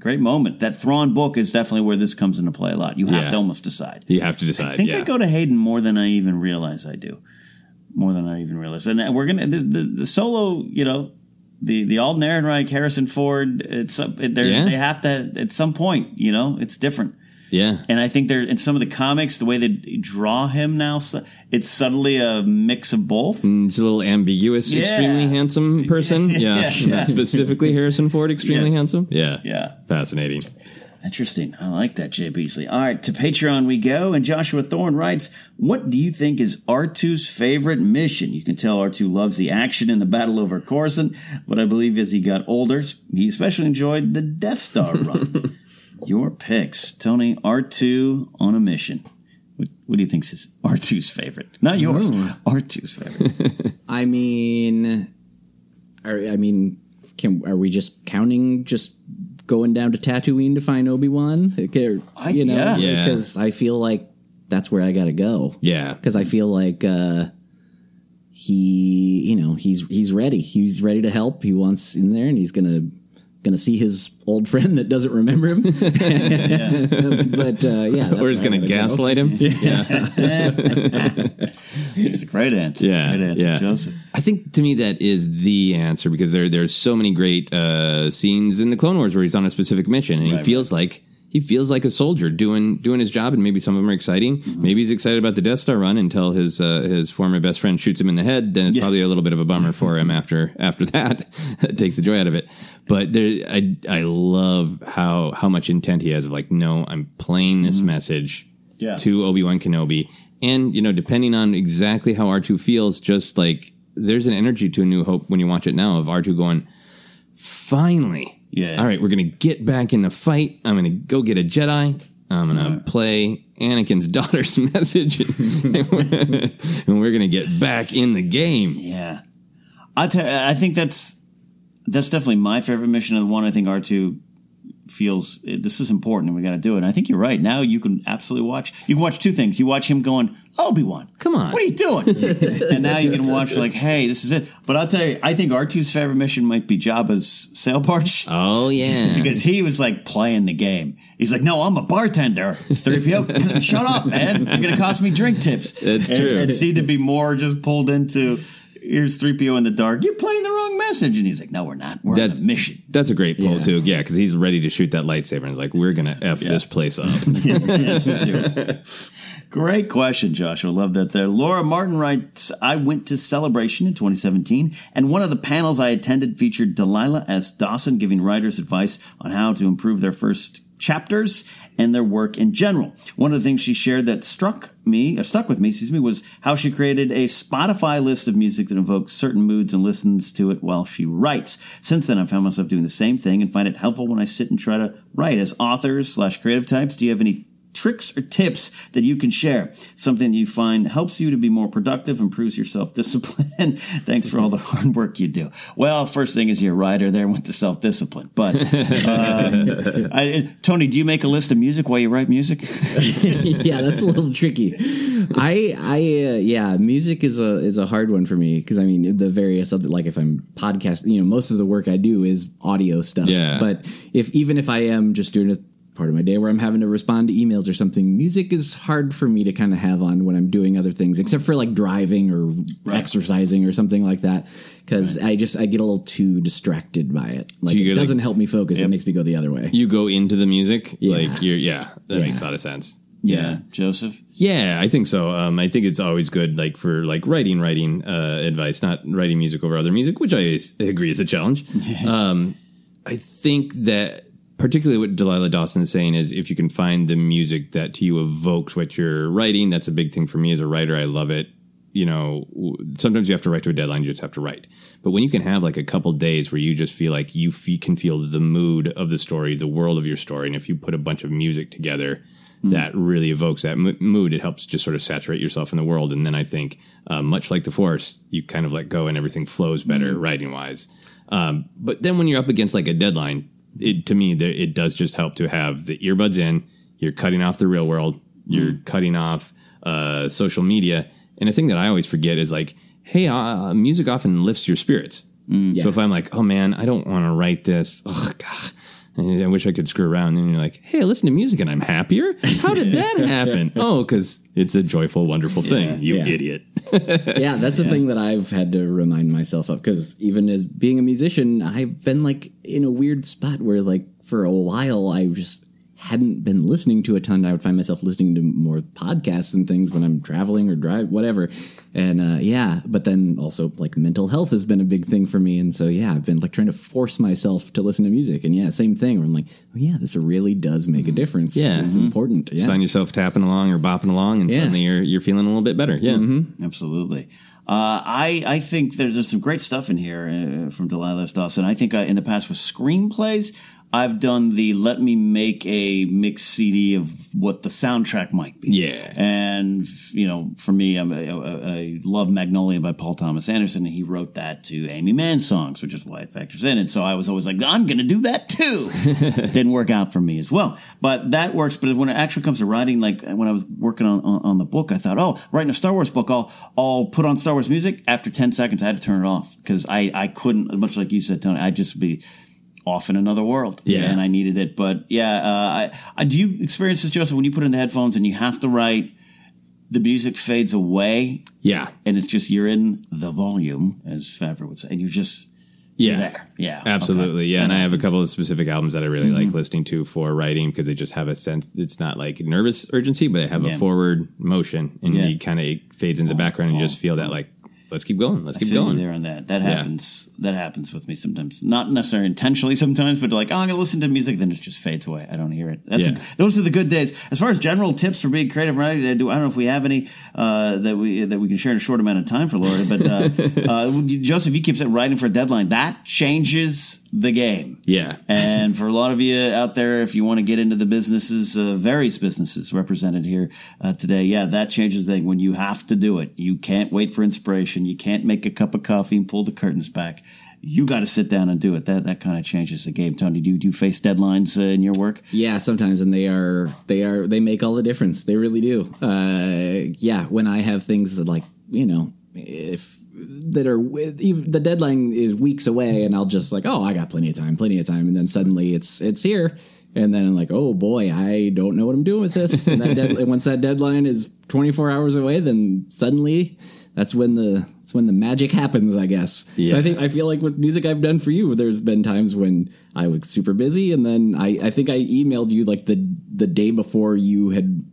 great moment. That Thrawn book is definitely where this comes into play a lot. You have Yeah. to almost decide. you have to decide. I think yeah. I go to Hayden more than I even realize I do. More than I even realize. And we're gonna the, the, the solo, you know, the the Alden Ehrenreich, Harrison Ford. It's uh, Yeah. they have to at some point. You know, it's different. Yeah. And I think they're in some of the comics, the way they draw him now, it's subtly a mix of both. Mm, it's a little ambiguous. Yeah. Extremely handsome person. Yeah, Yeah, yeah. Specifically Harrison Ford. Extremely Yes. handsome. Yeah, Yeah. Fascinating. Interesting. I like that, Jay Beasley. All right, to Patreon we go. And Joshua Thorne writes, What do you think is R2's favorite mission? You can tell R2 loves the action in the battle over Coruscant, but I believe as he got older, he especially enjoyed the Death Star run. Your picks. Tony, R2 on a mission. What, what do you think is R2's favorite? Not yours. R2's favorite. I mean, are, I mean, can are we just counting just going down to Tatooine to find Obi Wan? You know, yeah. Yeah. because I feel like that's where I got to go. Yeah. because I feel like uh, he, you know, he's he's ready. He's ready to help. He wants in there, and he's gonna gonna see his old friend that doesn't remember him. but uh, yeah, that's or he's going to gotta go. gaslight him. Yeah. it's a great answer. Yeah, Great answer, yeah. Joseph. I think to me that is the answer because there there's so many great uh, scenes in the Clone Wars where he's on a specific mission and he Right, feels like he feels like a soldier doing doing his job and maybe some of them are exciting. Mm-hmm. Maybe he's excited about the Death Star run until his uh, his former best friend shoots him in the head. Then it's Yeah. probably a little bit of a bummer for him after after that. it takes the joy out of it. But there, I I love how how much intent he has of like, no, I'm playing this message Mm-hmm. Yeah. to Obi Wan Kenobi, and you know, depending on exactly how R two feels, just like there's an energy to A New Hope when you watch it now of R two going, finally, Yeah. all right, we're gonna get back in the fight. I'm gonna go get a Jedi. I'm gonna play Anakin's daughter's message, and we're, and we're gonna get back in the game. Yeah, I. I think that's that's definitely my favorite mission of the one. I think R two feels eh, this is important and we got to do it. And I think you're right. Now you can absolutely watch. You can watch two things. You watch him going Obi Wan, Come on. what are you doing? and now you can watch like, hey, this is it. But I'll tell you, I think R 2s favorite mission might be Jabba's sail barge. Oh yeah, Because he was like playing the game. He's like, no, I'm a bartender. 3PO, shut up, man. You're going to cost me drink tips. That's And- true. And seemed to be more just pulled into, here's 3PO in the dark. You're playing the wrong message. And he's like, no, we're not. We're on That- a mission. That's a great pull Yeah. too. Yeah, because he's ready to shoot that lightsaber, and he's like, "We're gonna f this place up." Yes, we do. Great question, Joshua. Love that there. Laura Martin writes I went to Celebration in 2017, and one of the panels I attended featured Delilah S. Dawson giving writers advice on how to improve their first chapters and their work in general. One of the things she shared that struck me, or stuck with me, excuse me, was how she created a Spotify list of music that evokes certain moods and listens to it while she writes. Since then, I've found myself doing the same thing and find it helpful when I sit and try to write. As authors slash creative types, do you have any tricks or tips that you can share? Something you find helps you to be more productive, improves your self discipline. Thanks for all the hard work you do. Well, first thing is you're a writer there with the self discipline. But uh, I, Tony, do you make a list of music while you write music? yeah, that's a little tricky. I, I, uh, yeah, music is a is a hard one for me because I mean the various other like if I'm podcasting, you know, most of the work I do is audio stuff. Yeah. But if even if I am just doing a part of my day where I'm having to respond to emails or something, music is hard for me to kind of have on when I'm doing other things, except for like driving or exercising or something like that. Because I just I get a little too distracted by it. Like you it doesn't help me focus. It makes me go the other way. You go into the music, Yeah. like you're, yeah, that Yeah. makes a lot of sense. yeah, Joseph. Yeah, I think so. Um, I think it's always good, like for like writing, writing uh, advice, not writing music over other music, which I agree is a challenge. um, I think that particularly what Delilah Dawson is saying is if you can find the music that to you evokes what you're writing, that's a big thing for me as a writer. I love it. You know, sometimes you have to write to a deadline, you just have to write. But when you can have like a couple days where you just feel like you f- can feel the mood of the story, the world of your story, and if you put a bunch of music together, that really evokes that mo- mood. It helps just sort of saturate yourself in the world. And then I think, uh, much like the force, you kind of let go and everything flows better writing wise. Um, but then when you're up against like a deadline, it, to me, there, it does just help to have the earbuds in. You're cutting off the real world. You're cutting off uh, social media. And a thing that I always forget is like, hey, uh, music often lifts your spirits. So if I'm like, oh man, I don't want to write this. Oh God. I wish I could screw around. And you're like, hey, I listen to music and I'm happier. How did that happen? oh, because it's a joyful, wonderful thing. You Yeah. idiot. yeah, that's a thing that I've had to remind myself of because even as being a musician, I've been like in a weird spot where like for a while I just hadn't been listening to a ton. I would find myself listening to more podcasts and things when I'm traveling or drive, whatever. And uh, yeah, but then also like mental health has been a big thing for me. And so yeah, I've been like trying to force myself to listen to music. And yeah, same thing where I'm like, oh yeah, this really does make a difference. Yeah. it's Mhm. important. Just find yourself tapping along or bopping along, and Yeah. suddenly you're you're feeling a little bit better. Yeah. Absolutely. Uh, I I think there's, there's some great stuff in here uh, from Delilah Dawson. I think uh, in the past with screenplays, I've done the let me make a mix CD of what the soundtrack might be. Yeah. And you know, for me, I'm a, a, I love Magnolia by Paul Thomas Anderson, and he wrote that to Aimee Mann songs, which is why it factors in. And so I was always like, I'm going to do that too. Didn't work out for me as well, but that works. But when it actually comes to writing, like when I was working on, on, on the book, I thought, oh, writing a Star Wars book, I'll I'll put on Star Wars music. After ten seconds, I had to turn it off because I I couldn't, much like you said, Tony, I'd just be off in another world. Yeah. and I needed it. But yeah, uh, I, I do you experience this, Joseph, when you put in the headphones and you have to write. The music fades away, Yeah. and it's just you're in the volume, as Favreau would say, and you're just Yeah. there. Yeah, Absolutely. okay. Yeah. And I have a couple of specific albums that I really like listening to for writing because they just have a sense, it's not like nervous urgency, but they have Yeah. a forward motion and Yeah. you kind of fades into the background and you just feel that like, let's keep going. Let's I keep going. there on that. That Yeah. happens. That happens with me sometimes. Not necessarily intentionally sometimes, but like, oh, I'm to listen to music, then it just fades away. I don't hear it. That's Yeah. a, those are the good days. As far as general tips for being creative writing, I do. I don't know if we have any uh, that we that we can share in a short amount of time for Laura. But uh, uh, Joseph, you keep writing for a deadline. That changes the game. Yeah. And for a lot of you out there, if you want to get into the businesses, uh, various businesses represented here uh, today, yeah, that changes the thing when you have to do it. You can't wait for inspiration. You can't make a cup of coffee and pull the curtains back. You got to sit down and do it. That that kind of changes the game. Tony, do you, do you face deadlines uh, in your work? Yeah, sometimes, and they are they are they make all the difference. They really do. Uh, yeah, when I have things that like you know if that are even the deadline is weeks away, and I'll just like oh I got plenty of time, plenty of time, and then suddenly it's it's here, and then I'm like oh boy I don't know what I'm doing with this. And, that dead, once that deadline is 24 hours away, then suddenly that's when the that's when the magic happens, I guess. So I think I feel like with music I've done for you, there's been times when I was super busy, and then I, I think I emailed you like the the day before you had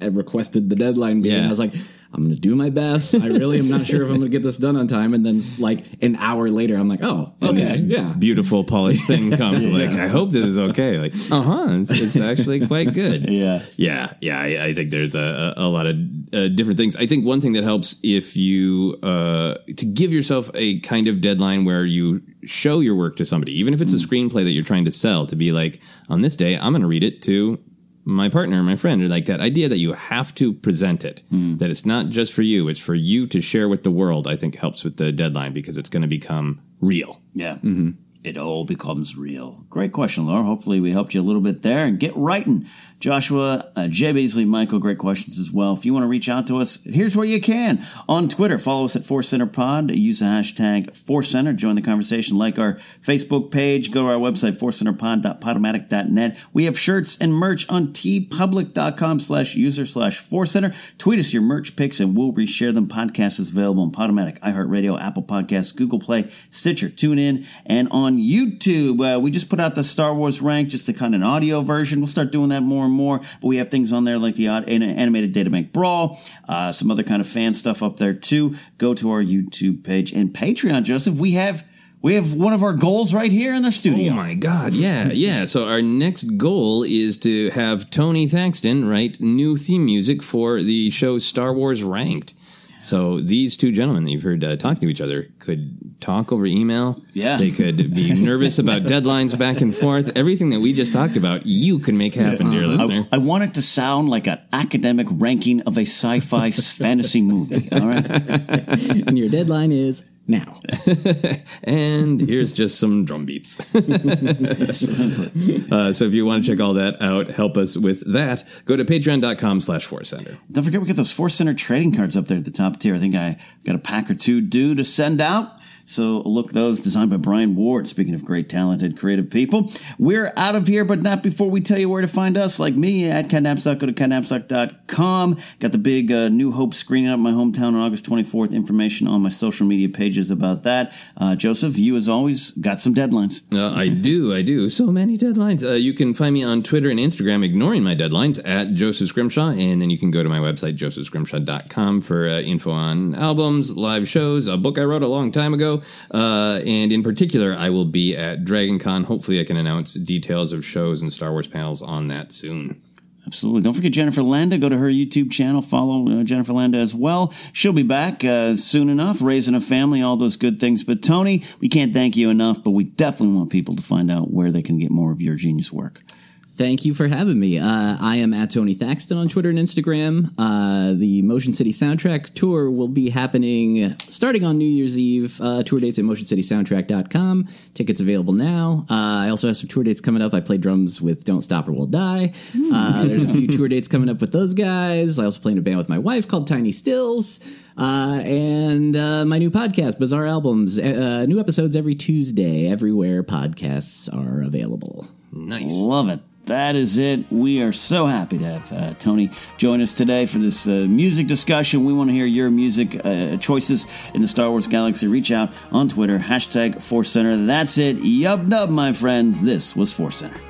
had requested the deadline. being. Yeah. I was like, I'm going to do my best. I really am not sure if I'm going to get this done on time. And then, like an hour later, I'm like, oh, okay, yeah. Beautiful polished thing comes. Like, I hope this is okay. Like, uh huh. It's, it's actually quite good. Yeah. Yeah. Yeah. I, I think there's a, a, a lot of uh, different things. I think one thing that helps if you, uh, to give yourself a kind of deadline where you show your work to somebody, even if it's a screenplay that you're trying to sell, to be like, on this day, I'm going to read it to my partner, my friend, or like that idea that you have to present it, hmm. that it's not just for you, it's for you to share with the world, I think helps with the deadline because it's going to become real. Yeah. Mm-hmm. It all becomes real. Great question, Laura. Hopefully, we helped you a little bit there. And get writing. Joshua, uh, Jay Beasley, Michael, great questions as well. If you want to reach out to us, here's where you can. On Twitter, follow us at Force Center Pod. Use the hashtag Force Center. Join the conversation. Like our Facebook page. Go to our website, forcecenterpod.podomatic.net. We have shirts and merch on teepublic.com slash user slash Force Center. Tweet us your merch picks and we'll reshare them. Podcast is available on Podomatic, iHeartRadio, Apple Podcasts, Google Play, Stitcher, TuneIn, and on YouTube. Uh, we just put out the Star Wars rank, just a kind of an audio version. We'll start doing that more and more. But we have things on there like the animated Databank Brawl, uh, some other kind of fan stuff up there too. Go to our YouTube page and Patreon, Joseph. We have we have one of our goals right here in the studio. Oh my God. Yeah. Yeah. So our next goal is to have Tony Thaxton write new theme music for the show Star Wars Ranked. So these two gentlemen that you've heard uh, talk to each other could talk over email. Yeah. They could be nervous about deadlines back and forth. Everything that we just talked about, you can make happen, dear listener. I, I want it to sound like an academic ranking of a sci-fi fantasy movie. All right. and your deadline is now. and here's just some drum beats. uh, so if you want to check all that out, help us with that, go to patreon.com slash force center. Don't forget we got those Force Center trading cards up there at the top tier. I think I got a pack or two due to send out. So look those designed by Brian Ward. Speaking of great, talented, creative people, we're out of here, but not before we tell you where to find us. Like me at catnapstock, go to catnapstock.com. Got the big uh, New Hope screening up in my hometown on August 24th. Information on my social media pages about that. Uh, Joseph, you as always got some deadlines. Uh, I do, I do. So many deadlines. Uh, you can find me on Twitter and Instagram, ignoring my deadlines, at Joseph Scrimshaw. And then you can go to my website, josephscrimshaw.com, for uh, info on albums, live shows, a book I wrote a long time ago. Uh, and in particular, I will be at Dragon Con. Hopefully, I can announce details of shows and Star Wars panels on that soon. Absolutely. Don't forget Jennifer Landa. Go to her YouTube channel. Follow uh, Jennifer Landa as well. She'll be back uh, soon enough, raising a family, all those good things. But Tony, we can't thank you enough, but we definitely want people to find out where they can get more of your genius work. Thank you for having me. Uh, I am at Tony Thaxton on Twitter and Instagram. Uh, the Motion City Soundtrack Tour will be happening starting on New Year's Eve. Uh, tour dates at motioncitysoundtrack.com. Tickets available now. Uh, I also have some tour dates coming up. I play drums with Don't Stop or We'll Die. Uh, there's a few tour dates coming up with those guys. I also play in a band with my wife called Tiny Stills. Uh, and uh, my new podcast, Bizarre Albums. Uh, new episodes every Tuesday, everywhere podcasts are available. Nice. Love it. That is it. We are so happy to have uh, Tony join us today for this uh, music discussion. We want to hear your music uh, choices in the Star Wars galaxy. Reach out on Twitter, hashtag Force Center. That's it. Yub nub, my friends. This was Force Center.